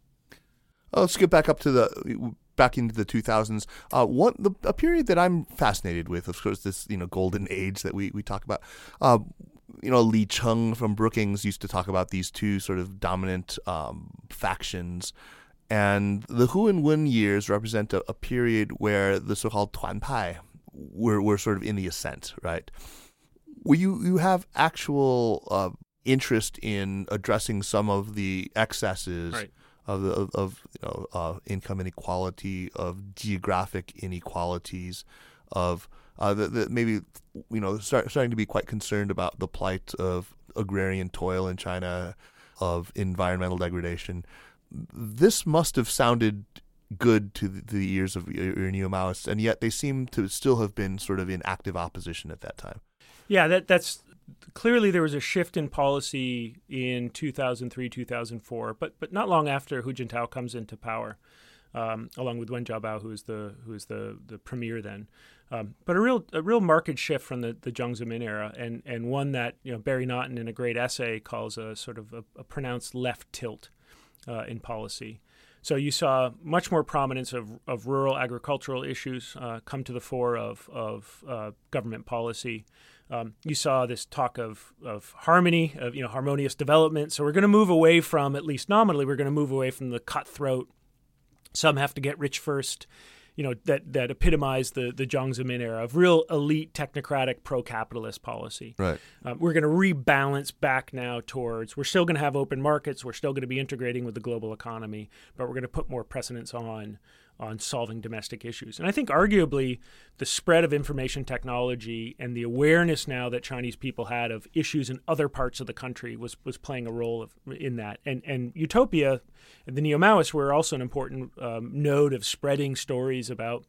S2: Oh, let's get back up to the back into the 2000s. Uh, the a period that I'm fascinated with, of course, this you know golden age that we we talk about. Uh, you know, Li Cheng from Brookings used to talk about these two sort of dominant um, factions. And the Hu and Wen years represent a, a period where the so-called Tuan Pai were, were sort of in the ascent, right? Where you, you have actual uh, interest in addressing some of the excesses
S3: Right.
S2: of the of, of you know, uh, income inequality, of geographic inequalities, of uh, the, the maybe you know start, starting to be quite concerned about the plight of agrarian toil in China, of environmental degradation. This must have sounded good to the, the ears of your, your neo-Maoists, and yet they seem to still have been sort of in active opposition at that time.
S3: Yeah, that that's clearly there was a shift in policy in 2003, 2004, but but not long after Hu Jintao comes into power, um, along with Wen Jiabao, who is the who is the the premier then. Um, but a real a real marked shift from the the Jiang Zemin era, and and one that you know Barry Naughton in a great essay calls a sort of a, a pronounced left tilt uh, in policy. So you saw much more prominence of, of rural agricultural issues uh, come to the fore of, of uh, government policy. Um, you saw this talk of, of harmony, of you know harmonious development. So we're going to move away from, at least nominally, we're going to move away from the cutthroat. Some have to get rich first. You know that that epitomized the the Jiang Zemin era of real elite technocratic pro-capitalist policy.
S2: Right.
S3: Um, we're going to rebalance back now towards we're still going to have open markets, we're still going to be integrating with the global economy, but we're going to put more precedence on on solving domestic issues. And I think arguably the spread of information technology and the awareness now that Chinese people had of issues in other parts of the country was was playing a role of, in that. And and Utopia, the neo Maoists were also an important um, node of spreading stories about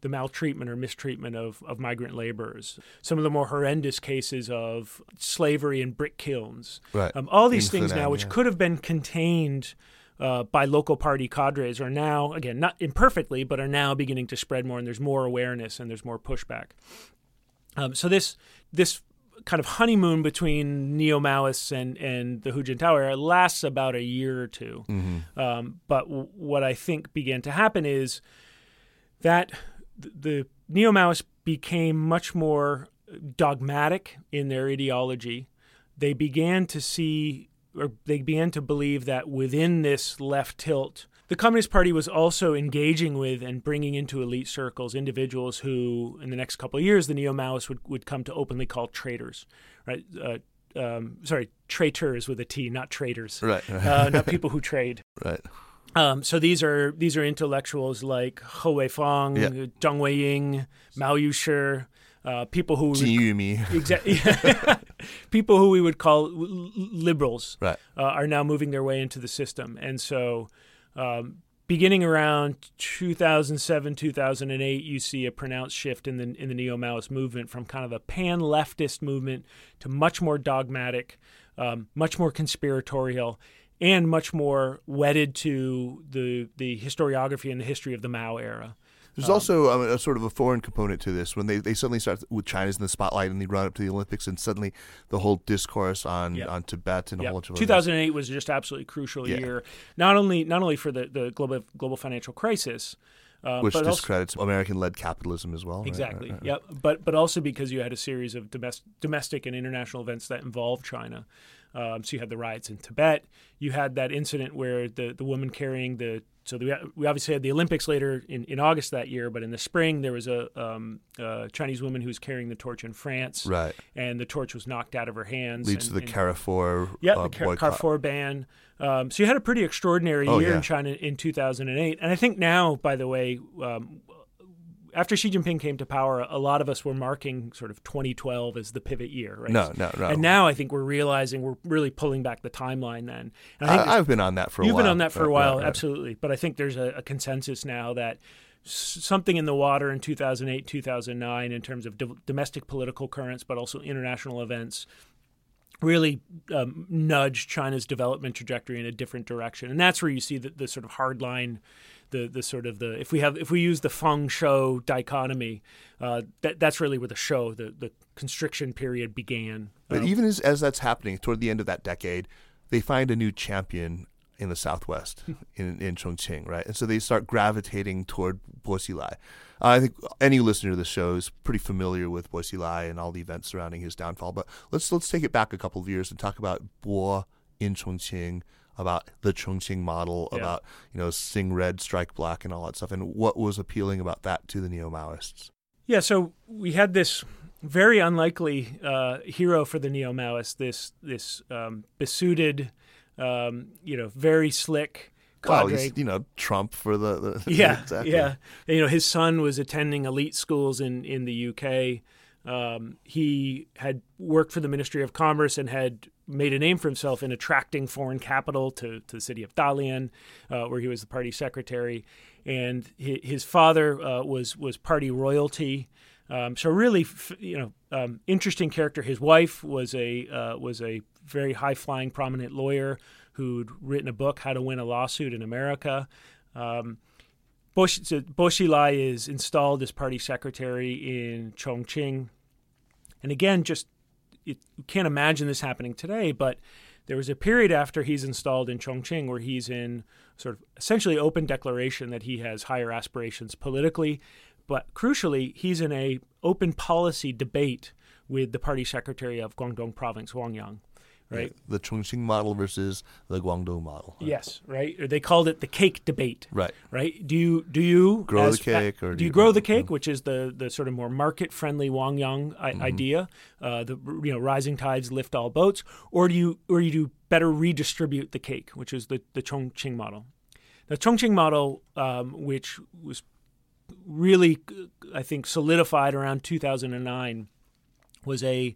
S3: the maltreatment or mistreatment of, of migrant laborers. Some of the more horrendous cases of slavery in brick kilns.
S2: Right.
S3: Um, all these
S2: In
S3: things now, which
S2: yeah.
S3: could have been contained uh, by local party cadres, are now, again, not imperfectly, but are now beginning to spread more, and there's more awareness and there's more pushback. Um, so this this kind of honeymoon between neo Maoists and and the Hu Jintao era lasts about a year or 2 Um, but w- what I think began to happen is that th- the neo Maoists became much more dogmatic in their ideology. They began to see, they began to believe that within this left tilt, the Communist Party was also engaging with and bringing into elite circles individuals who, in the next couple of years, the neo Maoists would, would come to openly call traitors, right? Uh, um, sorry, traitors with a T, not traitors,
S2: Right.
S3: uh, not people who trade.
S2: right.
S3: Um, so these are these are intellectuals like He Weifang,
S2: Yeah.
S3: Zhang Weiying, Mao Yushi, uh, people who
S2: Yumi.
S3: would, exactly people who we would call liberals
S2: Right.
S3: uh, are now moving their way into the system, and so um, beginning around 2007 2008, you see a pronounced shift in the in the neo Maoist movement from kind of a pan leftist movement to much more dogmatic, um, much more conspiratorial. And much more wedded to the the historiography and the history of the Mao era.
S2: There's also um, a sort of a foreign component to this when they, they suddenly start with China's in the spotlight and they run up to the Olympics and suddenly the whole discourse on,
S3: Yep.
S2: on Tibet and a
S3: Yeah.
S2: whole bunch of other-
S3: 2008 was just absolutely crucial
S2: Yeah.
S3: year, not only not only for the, the global global financial crisis, um,
S2: which
S3: also,
S2: discredits American-led capitalism as well. right?
S3: exactly,
S2: Right, right,
S3: yep. But but also because you had a series of domestic domestic and international events that involved China. Um, so you had the riots in Tibet. You had that incident where the the woman carrying the so the, we obviously had the Olympics later in, in August that year, but in the spring there was a, um, a Chinese woman who was carrying the torch in France,
S2: Right.
S3: and the torch was knocked out of her hands.
S2: Leads
S3: and-
S2: to the
S3: and-
S2: Carrefour
S3: yeah,
S2: uh,
S3: the Car- Carrefour ban. Um, so you had a pretty extraordinary
S2: Oh,
S3: year
S2: yeah.
S3: in China in 2008, and I think now, by the way, um, after Xi Jinping came to power, a lot of us were marking sort of 2012 as the pivot year, right?
S2: No, no, no.
S3: And now I think we're realizing we're really pulling back the timeline. Then, and I
S2: I've been on that for a while.
S3: You've been on that for a while,
S2: right, right.
S3: absolutely. But I think there's a, a consensus now that something in the water in 2008, 2009, in terms of do- domestic political currents, but also international events, really um, nudged China's development trajectory in a different direction. And that's where you see the, the sort of hard line. The, the sort of the if we have if we use the Fang Shou dichotomy, uh, that that's really where the show the, the constriction period began.
S2: But
S3: Um,
S2: even as, as that's happening toward the end of that decade, they find a new champion in the southwest, in, in Chongqing, right? And so they start gravitating toward Bo Xilai. I think any listener to the show is pretty familiar with Bo Xilai and all the events surrounding his downfall. But let's let's take it back a couple of years and talk about Bo in Chongqing, about the Chongqing model,
S3: Yeah.
S2: about you know sing red, strike black, and all that stuff, and what was appealing about that to the neo Maoists.
S3: Yeah, so we had this very unlikely uh, hero for the neo Maoists. This this um, besuited, um, you know, very slick
S2: Well, he's you know Trump for the, the
S3: yeah,
S2: exactly.
S3: yeah. You know, his son was attending elite schools in in the UK. Um, he had worked for the Ministry of Commerce and had made a name for himself in attracting foreign capital to, to the city of Dalian, uh, where he was the party secretary. And hi- his father uh, was was party royalty. Um, so really, f- you know, um, interesting character. His wife was a uh, was a very high flying, prominent lawyer who'd written a book, How to Win a Lawsuit in America. Um, Bo, so Bo Xilai is installed as party secretary in Chongqing. And again, just it, you can't imagine this happening today, but there was a period after he's installed in Chongqing where he's in sort of essentially open declaration that he has higher aspirations politically, but crucially, he's in a open policy debate with the party secretary of Guangdong province, Wang Yang. Right?
S2: The Chongqing model versus the Guangdong model.
S3: Yes, right. Or they called it the cake debate.
S2: Right.
S3: Right. Do you do you
S2: Grow
S3: as
S2: the cake or
S3: do
S2: do
S3: you
S2: you-
S3: grow the cake, which is the the sort of more market friendly Wang Yang I-
S2: Mm-hmm.
S3: idea, uh, the you know rising tides lift all boats, or do you or you do better redistribute the cake, which is the the Chongqing model. The Chongqing model, um, which was really, I think, solidified around 2009, was a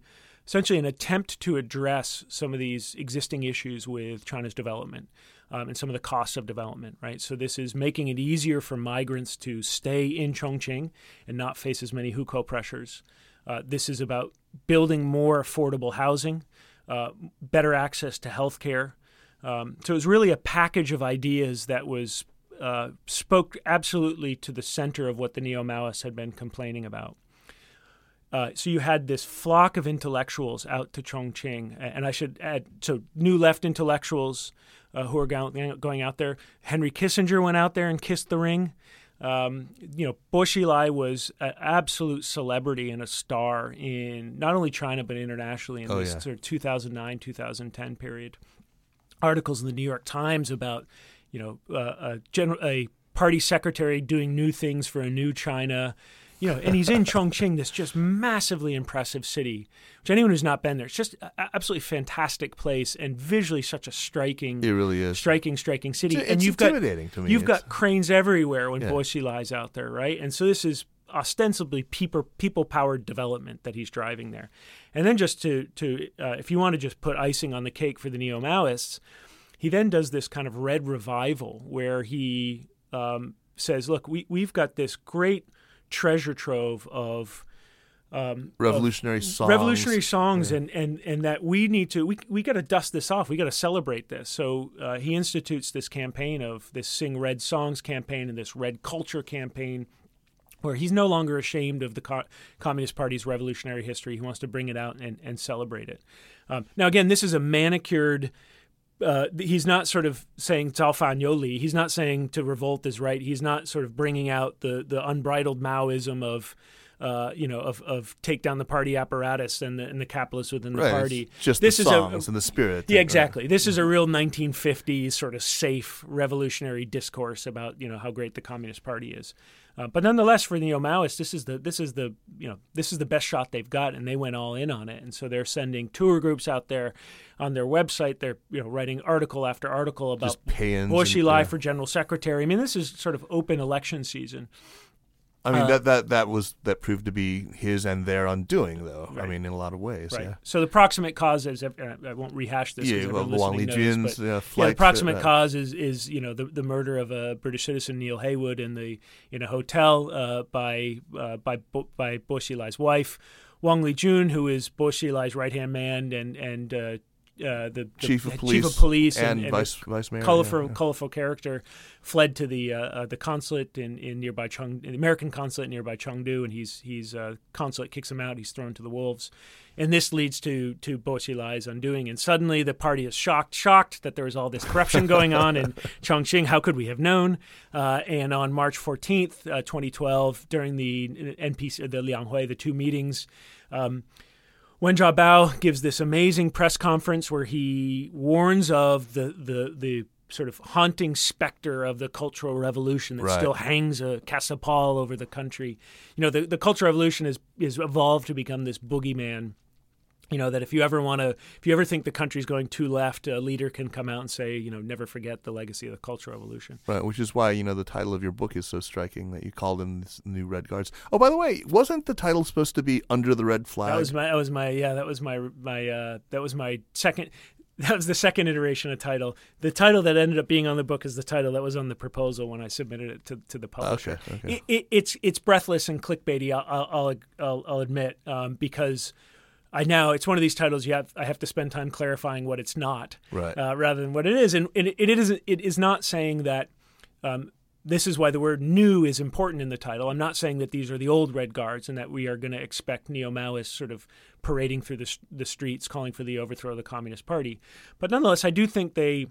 S3: essentially an attempt to address some of these existing issues with China's development um, and some of the costs of development. Right. So this is making it easier for migrants to stay in Chongqing and not face as many hukou pressures. Uh, this is about building more affordable housing, uh, better access to health care. Um, so it was really a package of ideas that was uh, spoke absolutely to the center of what the neo Maoists had been complaining about. Uh, so you had this flock of intellectuals out to Chongqing, and I should add, so new left intellectuals uh, who are go- going out there. Henry Kissinger went out there and kissed the ring. Um, you know, Bo Xilai was an absolute celebrity and a star in not only China but internationally in
S2: Oh,
S3: this
S2: yeah.
S3: sort of 2009 2010 period. Articles in the New York Times about you know uh, a, general, a party secretary doing new things for a new China. You know, and he's in Chongqing, this just massively impressive city. Which anyone who's not been there, it's just absolutely fantastic place, and visually such a striking,
S2: It really is.
S3: striking, striking city.
S2: It's-
S3: and
S2: it's
S3: you've got
S2: to me.
S3: You've
S2: It's-
S3: got cranes everywhere when
S2: Yeah.
S3: Bo Xilai's out there, right? And so this is ostensibly people people powered development that he's driving there. And then just to to uh, if you want to just put icing on the cake for the neo Maoists, he then does this kind of red revival where he um, says, "Look, we we've got this great treasure trove of." Um, of
S2: revolutionary songs.
S3: revolutionary songs and, and and that we need to we, we got to dust this off we got to celebrate this so uh, he institutes this campaign of this sing red songs campaign and this red culture campaign where he's no longer ashamed of the co- communist party's revolutionary history he wants to bring it out and, and celebrate it um, now again this is a manicured uh, he's not sort of saying Fan He's not saying to revolt is right. He's not sort of bringing out the the unbridled Maoism of, uh, you know, of, of take down the party apparatus and the, and the capitalists within the
S2: Right,
S3: party.
S2: just
S3: this
S2: the
S3: is
S2: songs
S3: a,
S2: and the spirit.
S3: yeah, exactly. This is a real 1950s sort of safe revolutionary discourse about you know how great the Communist Party is. Uh, but nonetheless, for the neo Maoists, this is the this is the you know this is the best shot they've got, and they went all in on it. And so they're sending tour groups out there on their website. They're you know writing article after article about
S2: pay-ins
S3: Bo
S2: yeah.
S3: for general secretary. I mean, this is sort of open election season.
S2: I mean
S3: uh,
S2: that that that was that proved to be his and their undoing, though. I mean, in a lot of ways.
S3: Right.
S2: Yeah.
S3: So the proximate cause is uh, I won't rehash this.
S2: Yeah, well,
S3: everyone
S2: Wang
S3: listening
S2: Li
S3: knows,
S2: Jun's
S3: but-
S2: uh,
S3: yeah,
S2: flight.
S3: the proximate
S2: uh,
S3: cause is is you know the the murder of a British citizen Neil Heywood in the in a hotel uh, by by by Bo Xilai's wife, Wang Li Jun, who is Bo Xilai's right hand man and and uh, the, the
S2: Chief of
S3: chief
S2: police
S3: of police
S2: and,
S3: and,
S2: vice vice mayor.
S3: colorful
S2: yeah, yeah.
S3: colorful character fled to the uh, uh, the consulate in, in nearby Chung the American consulate nearby Chengdu and he's he's uh, consulate kicks him out he's thrown to the wolves and this leads to to Bo Xilai's undoing and suddenly the party is shocked shocked that there is all this corruption going on in Chongqing how could we have known uh, and on March 14th uh, 2012 during the NPC the Lianghui the two meetings um, Wen Jiabao gives this amazing press conference where he warns of the the the sort of haunting specter of the cultural revolution that
S2: Right.
S3: still hangs a pall over the country. You know, the the cultural revolution is is evolved to become this boogeyman. You know that if you ever want to, if you ever think the country's going too left, a leader can come out and say, you know, never forget the legacy of the cultural revolution.
S2: Right, which is why you know the title of your book is so striking that you called them this new Red Guards. Oh, by the way, wasn't the title supposed to be Under the Red Flag?
S3: That was my that was my yeah that was my my uh, that was my second that was the second iteration of title. The title that ended up being on the book is the title that was on the proposal when I submitted it to, to the publisher.
S2: Okay, okay.
S3: It, it, it's it's breathless and clickbaity. I'll I'll I'll, I'll admit um, because. I now it's one of these titles you have I have to spend time clarifying what it's not,
S2: Right.
S3: uh, rather than what it is, and, and it, it is it is not saying that um, this is why the word new is important in the title. I'm not saying that these are the old Red Guards and that we are going to expect neo Maoists sort of parading through the, the streets calling for the overthrow of the Communist Party. But nonetheless, I do think they,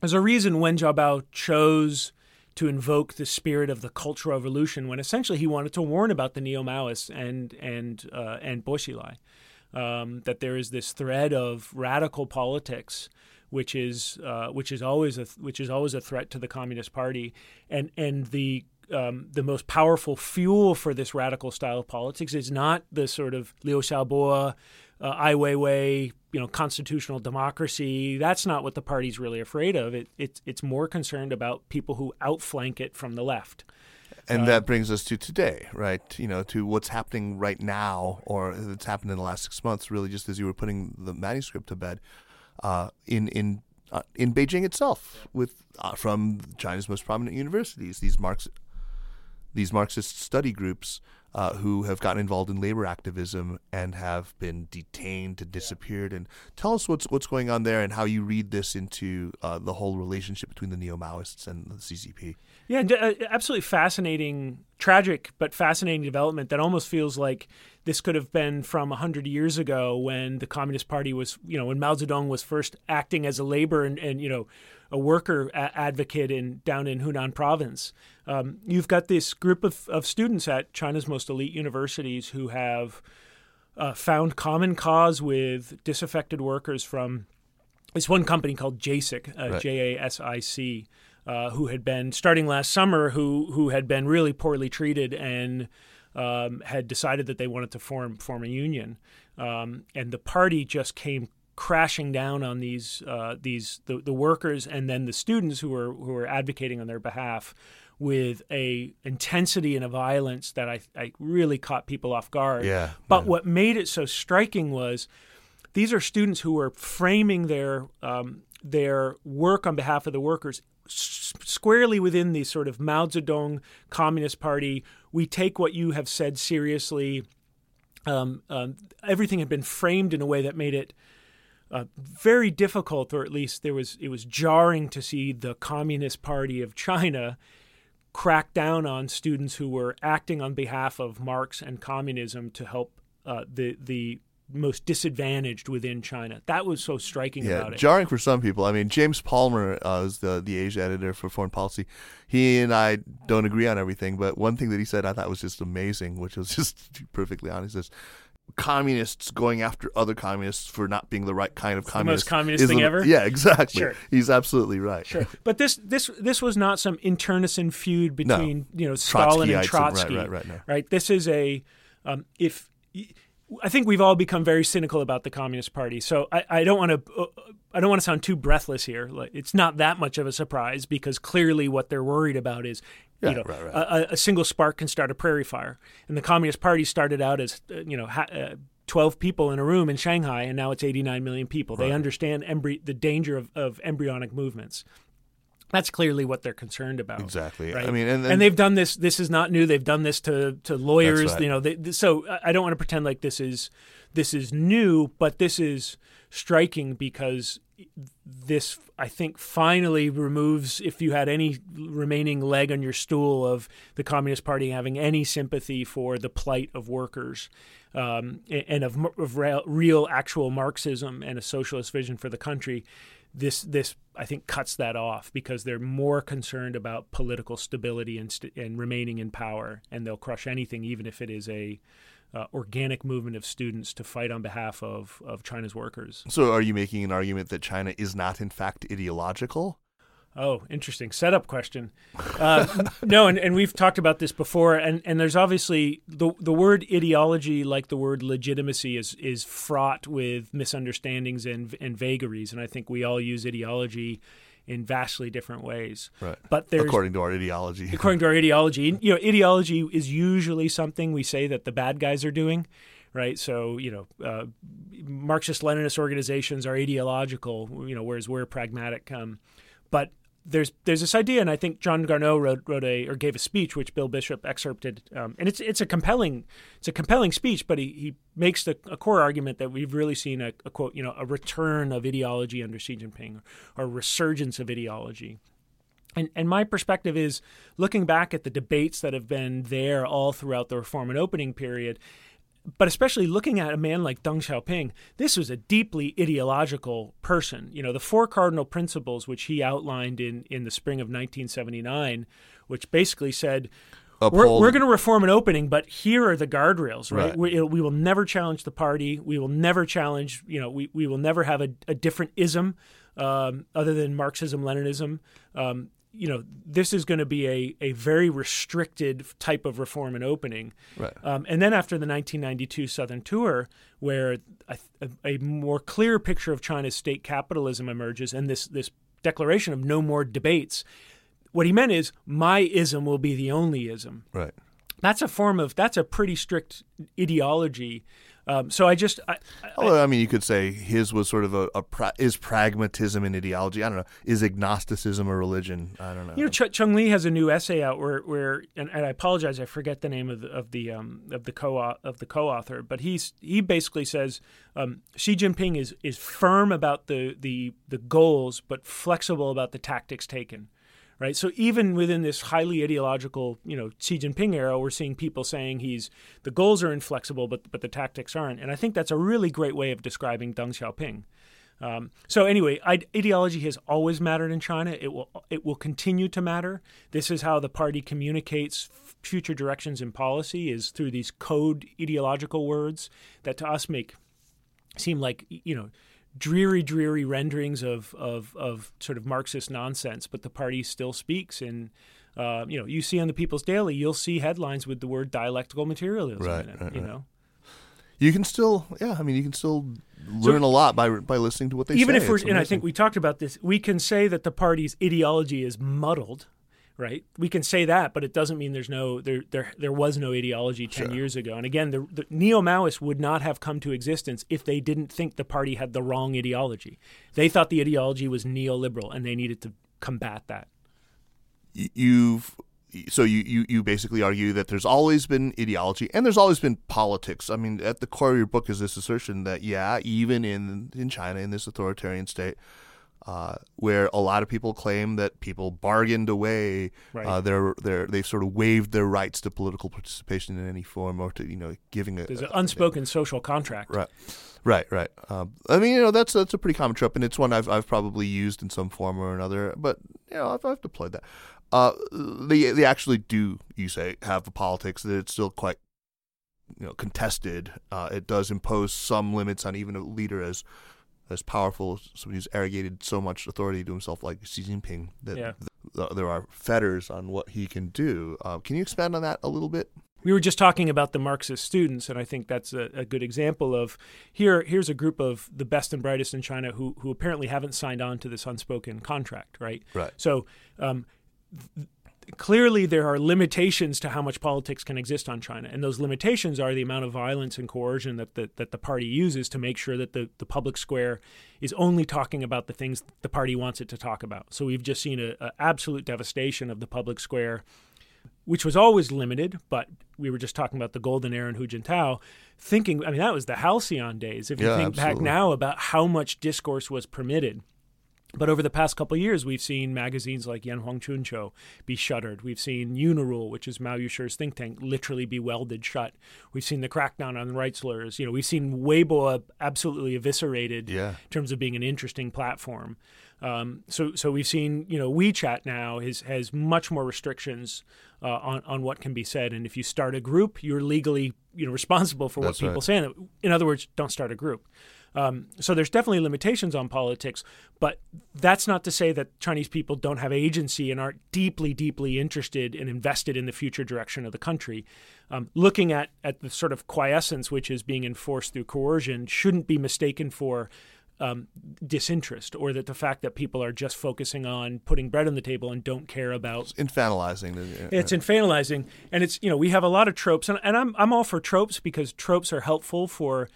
S3: there's a reason Wen Jiabao chose to invoke the spirit of the Cultural Revolution when essentially he wanted to warn about the neo Maoists and, and, uh, and Bo Xilai. Um, that there is this thread of radical politics which is uh, which is always a which is always a threat to the Communist Party, and and the um, the most powerful fuel for this radical style of politics is not the sort of Liu Xiaobo, uh, Ai Weiwei, you know, constitutional democracy. That's not what the party's really afraid of. It, it it's more concerned about people who outflank it from the left.
S2: And that brings us to today, right? You know, to what's happening right now, or that's happened in the last six months. Really, just as you were putting the manuscript to bed, uh, in in uh, in Beijing itself, with uh, from China's most prominent universities, these Marx these Marxist study groups uh, who have gotten involved in labor activism and have been detained and disappeared. And tell us what's what's going on there and how you read this into uh, the whole relationship between the neo Maoists and the CCP.
S3: Yeah, uh, absolutely fascinating, tragic but fascinating development that almost feels like this could have been from 100 years ago when the Communist Party was, you know, when Mao Zedong was first acting as a labor and, and you know, a worker a- advocate in down in Hunan province. Um, you've got this group of, of students at China's most elite universities who have uh, found common cause with disaffected workers from this one company called JASIC, uh, right. J A S I C. Uh, who had been starting last summer, who who had been really poorly treated and um, had decided that they wanted to form form a union, um, and the party just came crashing down on these uh, these the, the workers and then the students who were who were advocating on their behalf with a intensity and a violence that I, I really caught people off guard.
S2: Yeah.
S3: But
S2: yeah.
S3: what made it so striking was these are students who were framing their um, their work on behalf of the workers squarely within the sort of Mao Zedong Communist Party. We take what you have said seriously. Um, um, everything had been framed in a way that made it uh, very difficult, or at least there was it was jarring to see the Communist Party of China crack down on students who were acting on behalf of Marx and communism to help uh, the the most disadvantaged within China. That was so striking
S2: yeah,
S3: about it.
S2: Jarring for some people. I mean, James Palmer uh, is the the Asia editor for Foreign Policy. He and I don't agree on everything, but one thing that he said I thought was just amazing, which was just perfectly honest. Is communists going after other communists for not being the right kind of
S3: it's
S2: communist.
S3: The most communist thing ever.
S2: Yeah, exactly.
S3: Sure.
S2: He's absolutely right.
S3: Sure, but this this this was not some internecine feud between no. you know Stalin and Trotsky.
S2: right, right, right, no.
S3: right. This is a um, if. I think we've all become very cynical about the Communist Party. So I, I don't want to uh, I don't want to sound too breathless here. Like, it's not that much of a surprise because clearly what they're worried about is
S2: yeah,
S3: you know,
S2: right, right.
S3: A, a, single spark can start a prairie fire. And the Communist Party started out as uh, you know. Ha- uh, 12 people in a room in Shanghai, and now it's 89 million people. Right. They understand embry- the danger of, of embryonic movements. That's clearly what they're concerned about.
S2: Exactly.
S3: Right?
S2: I mean, and,
S3: and they've done this. This is not new. They've done this to to lawyers.
S2: Right.
S3: You know, they, so I don't want to pretend like this is this is new, but this is striking because this I think finally removes if you had any remaining leg on your stool of the Communist Party having any sympathy for the plight of workers um, and of, of real, actual Marxism and a socialist vision for the country this this I think cuts that off because they're more concerned about political stability and st- and remaining in power, and they'll crush anything, even if it is a uh, organic movement of students to fight on behalf of of China's workers.
S2: So, are you making an argument that China is not, in fact, ideological?
S3: Oh, interesting setup question. Uh, no, and, and we've talked about this before, and, and there's obviously the the word ideology, like the word legitimacy, is is fraught with misunderstandings and and vagaries, and I think we all use ideology in vastly different ways.
S2: Right.
S3: But there's
S2: according to our ideology.
S3: according to our ideology, you know, ideology is usually something we say that the bad guys are doing right? So you know, uh, Marxist-Leninist organizations are ideological, you know, whereas we're pragmatic. Um, but there's there's this idea, and I think John Garnaut wrote wrote a or gave a speech which Bill Bishop excerpted, um, and it's it's a compelling it's a compelling speech, but he, he makes the a core argument that we've really seen a, a quote you know a return of ideology under Xi Jinping or a resurgence of ideology. And, and my perspective is looking back at the debates that have been there all throughout the reform and opening period, but especially looking at a man like Deng Xiaoping, this was a deeply ideological person. You know, the four cardinal principles which he outlined in, in the spring of 1979, which basically said, we're, we're going to reform an opening, but here are the guardrails, right?
S2: Right.
S3: We, we will never challenge the party. We will never challenge, you know, we, we will never have a, a different ism um, other than Marxism, Leninism. Um, you know, this is going to be a, a very restricted type of reform and opening.
S2: Right.
S3: Um, and then after the 1992 Southern Tour, where a, a, a more clear picture of China's state capitalism emerges, and this this declaration of no more debates, what he meant is my ism will be the only ism.
S2: Right.
S3: That's a form of that's a pretty strict ideology. Um, so I just I, I,
S2: Although I mean, you could say his was sort of a, a pra- is pragmatism an ideology? I don't know. Is agnosticism a religion? I don't know.
S3: You know, Ch- Cheng Li has a new essay out where, where and, and I apologize, I forget the name of the of the um, of the co of the co-author, but he's he basically says um, Xi Jinping is is firm about the the the goals, but flexible about the tactics taken. Right, so even within this highly ideological, you know, Xi Jinping era, we're seeing people saying he's the goals are inflexible, but but the tactics aren't, and I think that's a really great way of describing Deng Xiaoping. Um, so anyway, ideology has always mattered in China. It will it will continue to matter. This is how the party communicates future directions in policy is through these code ideological words that to us make seem like you know dreary, dreary renderings of, of, of sort of Marxist nonsense, but the party still speaks. And, uh, you know, you see on the People's Daily, you'll see headlines with the word dialectical materialism
S2: Right,
S3: in it,
S2: right,
S3: you
S2: right.
S3: know.
S2: you can still, yeah. I mean, you can still learn a lot by by listening to what they
S3: Even
S2: say.
S3: if we're, and I think we talked about this, we can say that the party's ideology is muddled, right? We can say that, but it doesn't mean there's no there there there was no ideology ten
S2: Sure.
S3: years ago. And again, the, the neo Maoists would not have come to existence if they didn't think the party had the wrong ideology. They thought the ideology was neoliberal, and they needed to combat that.
S2: You've so you, you you basically argue that there's always been ideology and there's always been politics. I mean, at the core of your book is this assertion that yeah, even in in China in this authoritarian state. Uh, where a lot of people claim that people bargained away
S3: Right.
S2: uh, their their they've sort of waived their rights to political participation in any form or to you know giving a,
S3: There's an
S2: a-
S3: unspoken social contract.
S2: Right, right, right. Um, I mean, you know, that's that's a pretty common trope, and it's one I've I've probably used in some form or another. But you know, I've, I've deployed that. Uh, they they actually do, you say, have the politics that it's still quite you know contested. Uh, it does impose some limits on even a leader as as powerful, somebody who's arrogated so much authority to himself, like Xi Jinping, that
S3: Yeah.
S2: th- there are fetters on what he can do. Uh, can you expand on that a little bit?
S3: We were just talking about the Marxist students, and I think that's a, a good example of here. Here's a group of the best and brightest in China who who apparently haven't signed on to this unspoken contract, right?
S2: Right.
S3: So um, th- clearly, there are limitations to how much politics can exist on China, and those limitations are the amount of violence and coercion that the, that the party uses to make sure that the, the public square is only talking about the things the party wants it to talk about. So we've just seen a, a absolute devastation of the public square which was always limited, but we were just talking about the golden era in Hu Jintao, thinking, I mean, that was the halcyon days. If you
S2: Yeah,
S3: think back now about how much discourse was permitted. But over the past couple of years, we've seen magazines like Yanhuang Chunqiu be shuttered. We've seen Unirule, which is Mao Yushi's think tank, literally be welded shut. We've seen the crackdown on rights lawyers. You know, we've seen Weibo absolutely eviscerated
S2: Yeah.
S3: in terms of being an interesting platform. Um, so, so we've seen, you know, WeChat now has has much more restrictions uh, on on what can be said, and if you start a group, you're legally, you know, responsible for what people
S2: right.
S3: say. In other words, don't start a group. Um, so there's definitely limitations on politics, but that's not to say that Chinese people don't have agency and aren't deeply, deeply interested and invested in the future direction of the country. Um, looking at at the sort of quiescence which is being enforced through coercion shouldn't be mistaken for um, disinterest or that the fact that people are just focusing on putting bread on the table and don't care about
S2: it's Infantilizing.
S3: it's infantilizing and it's you know we have a lot of tropes and, and I'm, I'm all for tropes because tropes are helpful for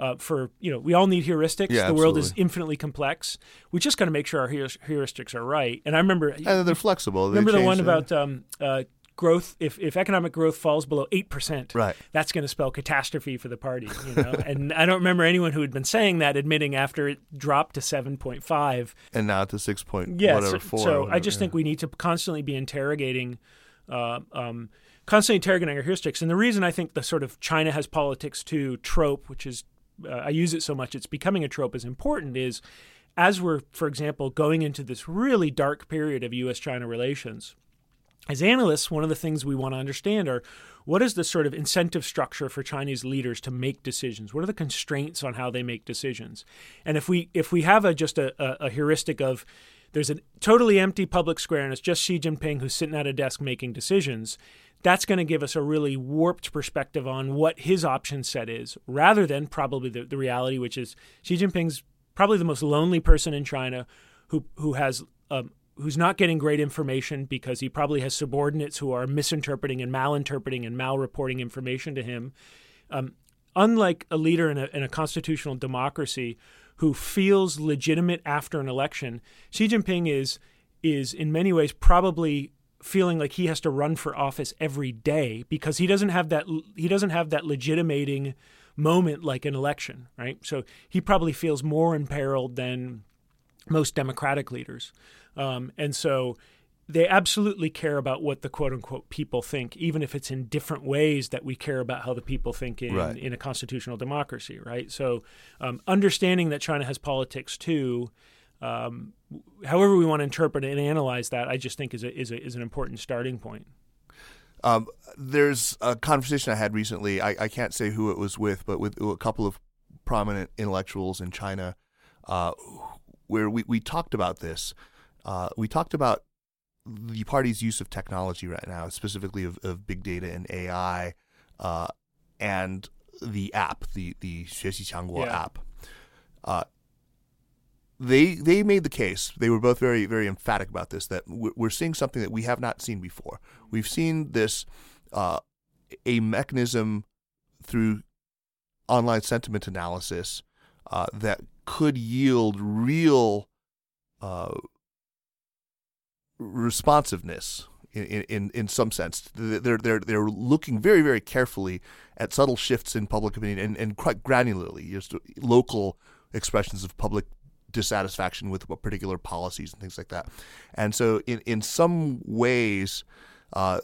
S3: uh, for you know we all need heuristics
S2: Yeah,
S3: the world is infinitely complex we just got to make sure our heuris- heuristics are right and i remember
S2: and they're flexible. They
S3: remember the one about um, uh, growth if, if economic growth falls below 8%
S2: Right.
S3: that's going to spell catastrophe for the party you know and i don't remember anyone who had been saying that admitting after it dropped to 7.5
S2: and now to six point
S3: yeah,
S2: whatever
S3: so,
S2: four.
S3: so
S2: or
S3: I just
S2: yeah.
S3: think we need to constantly be interrogating, uh, um, constantly interrogating our heuristics. And the reason I think the sort of China has politics too trope, which is uh, I use it so much, it's becoming a trope, is important. Is as we're, for example, going into this really dark period of U.S.-China relations. as analysts, one of the things we want to understand are what is the sort of incentive structure for Chinese leaders to make decisions? What are the constraints on how they make decisions? And if we if we have a just a, a, a heuristic of there's a totally empty public square and it's just Xi Jinping who's sitting at a desk making decisions, that's going to give us a really warped perspective on what his option set is, rather than probably the, the reality, which is Xi Jinping's probably the most lonely person in China who who has um, who's not getting great information because he probably has subordinates who are misinterpreting and malinterpreting and malreporting information to him. Um, unlike a leader in a, in a constitutional democracy who feels legitimate after an election, Xi Jinping is is in many ways probably feeling like he has to run for office every day because he doesn't have that he doesn't have that legitimating moment like an election, right? So he probably feels more imperiled than most democratic leaders. Um, and so they absolutely care about what the quote unquote people think, even if it's in different ways that we care about how the people think in,
S2: right.
S3: in a constitutional democracy, right? So um, understanding that China has politics too um, however we want to interpret and analyze that, I just think is a, is a, is an important starting point.
S2: Um, there's a conversation I had recently. I, I, can't say who it was with, but with a couple of prominent intellectuals in China, uh, where we, we talked about this. Uh, we talked about the party's use of technology right now, specifically of, of big data and AI, uh, and the app, the the Xuexi Qiangguo
S3: yeah.
S2: app. Uh, they they made the case. They were both very very emphatic about this. That we're we're seeing something that we have not seen before. We've seen this uh, a mechanism through online sentiment analysis uh, that could yield real uh, responsiveness in, in, in some sense. They're, they're, they're looking very, very carefully at subtle shifts in public opinion and, and quite granularly, just local expressions of public dissatisfaction with particular policies and things like that. And so, in, in some ways, uh,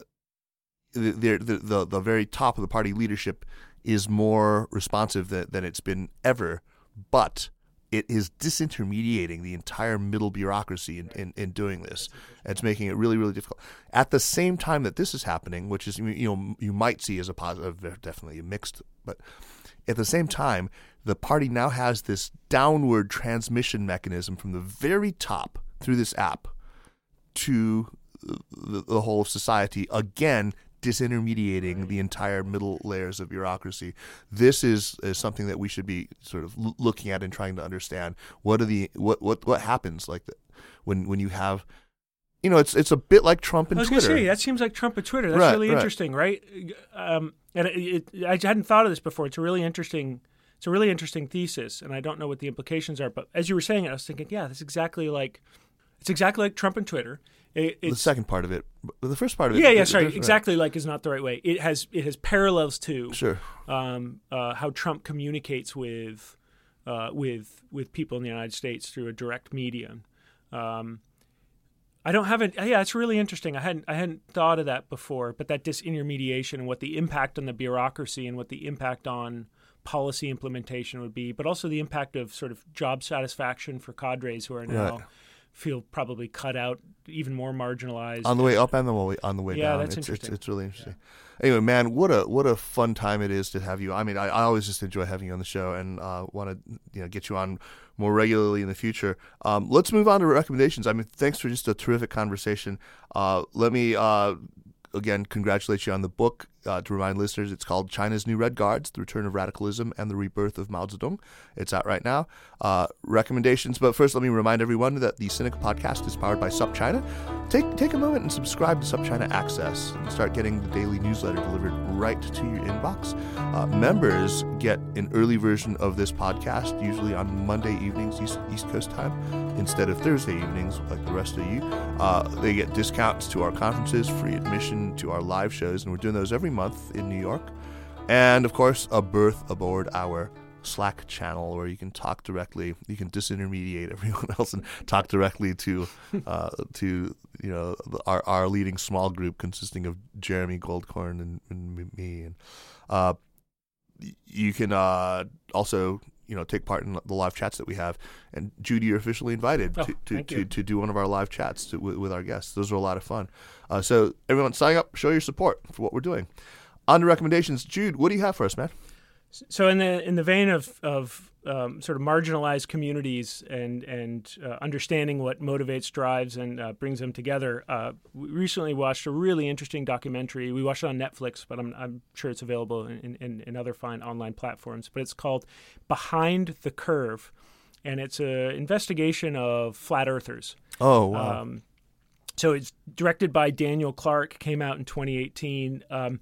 S2: the, the, the, the very top of the party leadership is more responsive than, than it's been ever. But it is disintermediating the entire middle bureaucracy in, in, in doing this. It's making it really, really difficult. At the same time that this is happening, which is you know you might see as a positive, definitely a mixed, but at the same time, the party now has this downward transmission mechanism from the very top through this app to the, the whole of society. Again, disintermediating the entire middle layers of bureaucracy. This is, is something that we should be sort of looking at and trying to understand. What are the what what what happens like when when you have you know, it's it's a bit like Trump and
S3: I was
S2: Twitter.
S3: say that seems like Trump and Twitter. That's
S2: Right,
S3: really
S2: right.
S3: interesting, right? Um, and it, it, I hadn't thought of this before. It's a really interesting. It's a really interesting thesis, and I don't know what the implications are. But as you were saying it, I was thinking, yeah, that's exactly like it's exactly like Trump and Twitter. It,
S2: the second part of it, the first part of it.
S3: yeah, yeah. Sorry,
S2: th- right.
S3: exactly like is not the right way. It has it has parallels to
S2: Sure.
S3: um, uh, how Trump communicates with uh, with with people in the United States through a direct medium. Um, I don't have it. Yeah, it's really interesting. I hadn't I hadn't thought of that before. But that disintermediation and what the impact on the bureaucracy and what the impact on policy implementation would be, but also the impact of sort of job satisfaction for cadres who are now
S2: Right.
S3: feel probably cut out, even more marginalized.
S2: on the way up and the way on the way
S3: Yeah,
S2: down.
S3: that's
S2: it's,
S3: interesting.
S2: It's, it's really interesting. Anyway, man, what a what a fun time it is to have you. I mean, I, I always just enjoy having you on the show, and uh, want to you know get you on more regularly in the future. Um, let's move on to recommendations. I mean, thanks for just a terrific conversation. Uh, let me uh, again congratulate you on the book. Uh, to remind listeners, it's called China's New Red Guards: The Return of Radicalism and the Rebirth of Mao Zedong. It's out right now. Uh, recommendations, but first, let me remind everyone that the Sinica podcast is powered by SupChina. Take take a moment and subscribe to SupChina Access and start getting the daily newsletter delivered right to your inbox. Uh, members get an early version of this podcast, usually on Monday evenings East, East Coast time, instead of Thursday evenings like the rest of you. Uh, they get discounts to our conferences, free admission to our live shows, and we're doing those every month in New York. And of course, a berth aboard our Slack channel where you can talk directly. You can disintermediate everyone else and talk directly to uh, to you know the, our our leading small group consisting of Jeremy Goldkorn and, and me. And uh, you can uh, also you know take part in the live chats that we have. And Judy, you're officially invited
S3: Oh,
S2: to, to, to, to do one of our live chats to, with, with our guests. Those are a lot of fun. Uh, so everyone, sign up, show your support for what we're doing. On to recommendations, Jude. What do you have for us, man?
S3: So in the in the vein of of um, sort of marginalized communities and and uh, understanding what motivates, drives, and uh, brings them together, uh, we recently watched a really interesting documentary. We watched it on Netflix, but I'm I'm sure it's available in in, in other fine online platforms. But it's called Behind the Curve, and it's an investigation of flat earthers.
S2: Oh wow.
S3: Um, so it's directed by Daniel Clark. Came out in 2018. Um,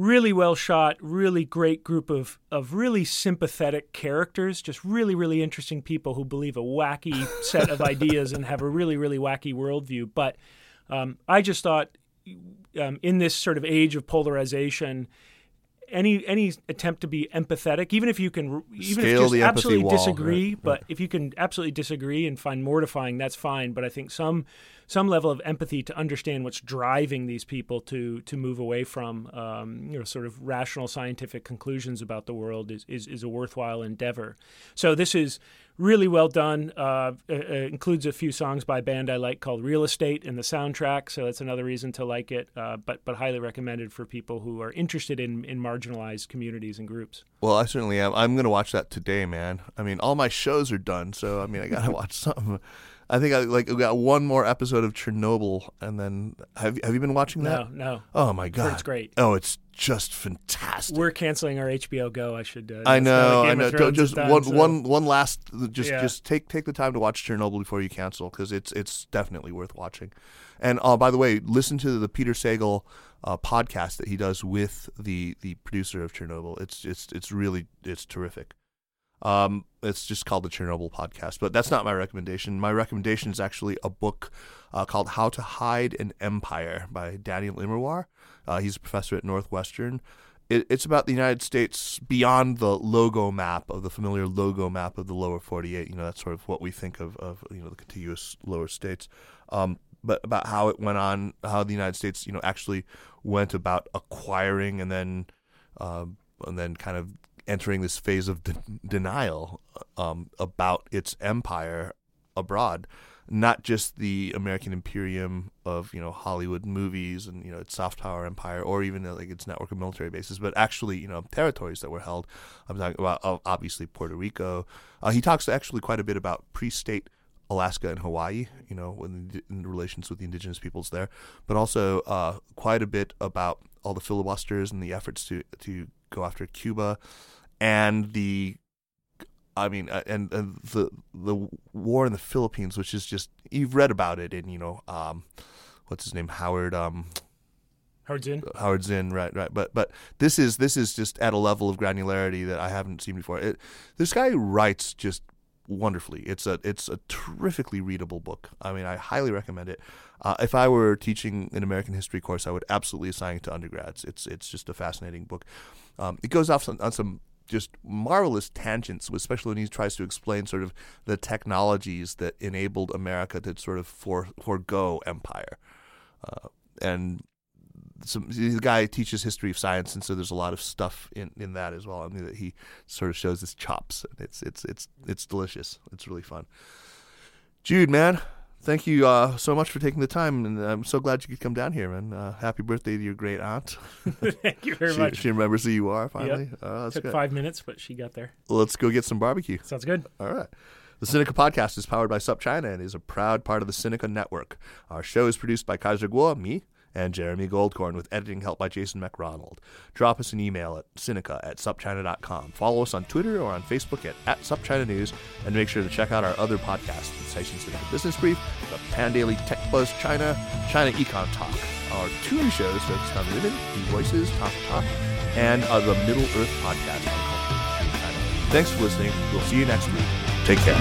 S3: really well shot. Really great group of of really sympathetic characters. Just really really interesting people who believe a wacky set of ideas and have a really really wacky worldview. But um, I just thought um, in this sort of age of polarization. Any any attempt to be empathetic, even if you can, even
S2: Scale
S3: if you just absolutely
S2: wall,
S3: disagree,
S2: right,
S3: but if you can absolutely disagree and find mortifying, that's fine. But I think some some level of empathy to understand what's driving these people to to move away from um, you know sort of rational scientific conclusions about the world is, is, is a worthwhile endeavor. So this is really well done. Uh, it, it includes a few songs by a band I like called Real Estate in the soundtrack, so that's another reason to like it. Uh, but but highly recommended for people who are interested in in marginalized communities and groups.
S2: Well, I certainly am. I'm gonna watch that today, man. I mean, all my shows are done, so I mean, I gotta watch something. I think I like we got one more episode of Chernobyl, and then have have you been watching that?
S3: No, no,
S2: Oh my god,
S3: it's great.
S2: Oh, it's just fantastic.
S3: We're canceling our HBO Go. I should. Uh,
S2: I know, I know. Just
S3: done,
S2: one,
S3: so-
S2: one, one last. Just,
S3: Yeah.
S2: just take take the time to watch Chernobyl before you cancel because it's it's definitely worth watching. And uh, by the way, listen to the Peter Sagal uh, podcast that he does with the the producer of Chernobyl. It's it's it's really it's terrific. Um, it's just called the Chernobyl podcast, but that's not my recommendation. My recommendation is actually a book uh, called How to Hide an Empire by Daniel Immerwahr. Uh, he's a professor at Northwestern. It, it's about the United States beyond the logo map of the familiar logo map of the lower 48. You know, that's sort of what we think of, of you know, the contiguous lower states. Um, but about how it went on, how the United States, you know, actually went about acquiring and then, um, and then kind of entering this phase of de- denial um, about its empire abroad, not just the American imperium of you know Hollywood movies and you know its soft power empire, or even uh, like its network of military bases, but actually you know territories that were held. I'm talking about obviously Puerto Rico. Uh, he talks actually quite a bit about pre-state Alaska and Hawaii, you know, in, in relations with the indigenous peoples there, but also uh, quite a bit about all the filibusters and the efforts to to go after Cuba, and the, I mean, uh, and, and the the war in the Philippines, which is just you've read about it in you know, um, what's his name, Howard, um,
S3: Howard Zinn.
S2: Howard Zinn, right, right. But but this is this is just at a level of granularity that I haven't seen before. It, this guy writes just wonderfully. It's a it's a terrifically readable book. I mean, I highly recommend it. Uh, if I were teaching an American history course, I would absolutely assign it to undergrads. It's it's just a fascinating book. Um, it goes off on, on some just marvelous tangents, especially when he tries to explain sort of the technologies that enabled America to sort of for, forego empire. Uh, and some the guy teaches history of science, and so there's a lot of stuff in, in that as well. I mean, that he sort of shows his chops. It's it's it's it's delicious. It's really fun. Jude, man, thank you uh, so much for taking the time, and I'm so glad you could come down here, man. Uh, happy birthday to your great aunt.
S3: Thank you very
S2: she,
S3: much.
S2: she remembers who you are finally. Oh, that's
S3: Took
S2: good.
S3: five minutes, but she got there.
S2: Let's go get some barbecue.
S3: Sounds good.
S2: All right. The Sinica podcast is powered by SupChina and is a proud part of the Sinica network. Our show is produced by Kaiser Guo, me, and Jeremy Goldkorn with editing help by Jason McRonald. Drop us an email at Sinica at supchina.com. Follow us on Twitter or on Facebook at, at SupChina News, and make sure to check out our other podcasts, Station Sinica Business Brief, the Pan Daily Tech Buzz China, China Econ Talk. Our two new shows focused on women, New Voices, Talk Talk, and uh, the Middle Earth podcast on China. Thanks for listening. We'll see you next week. Take care.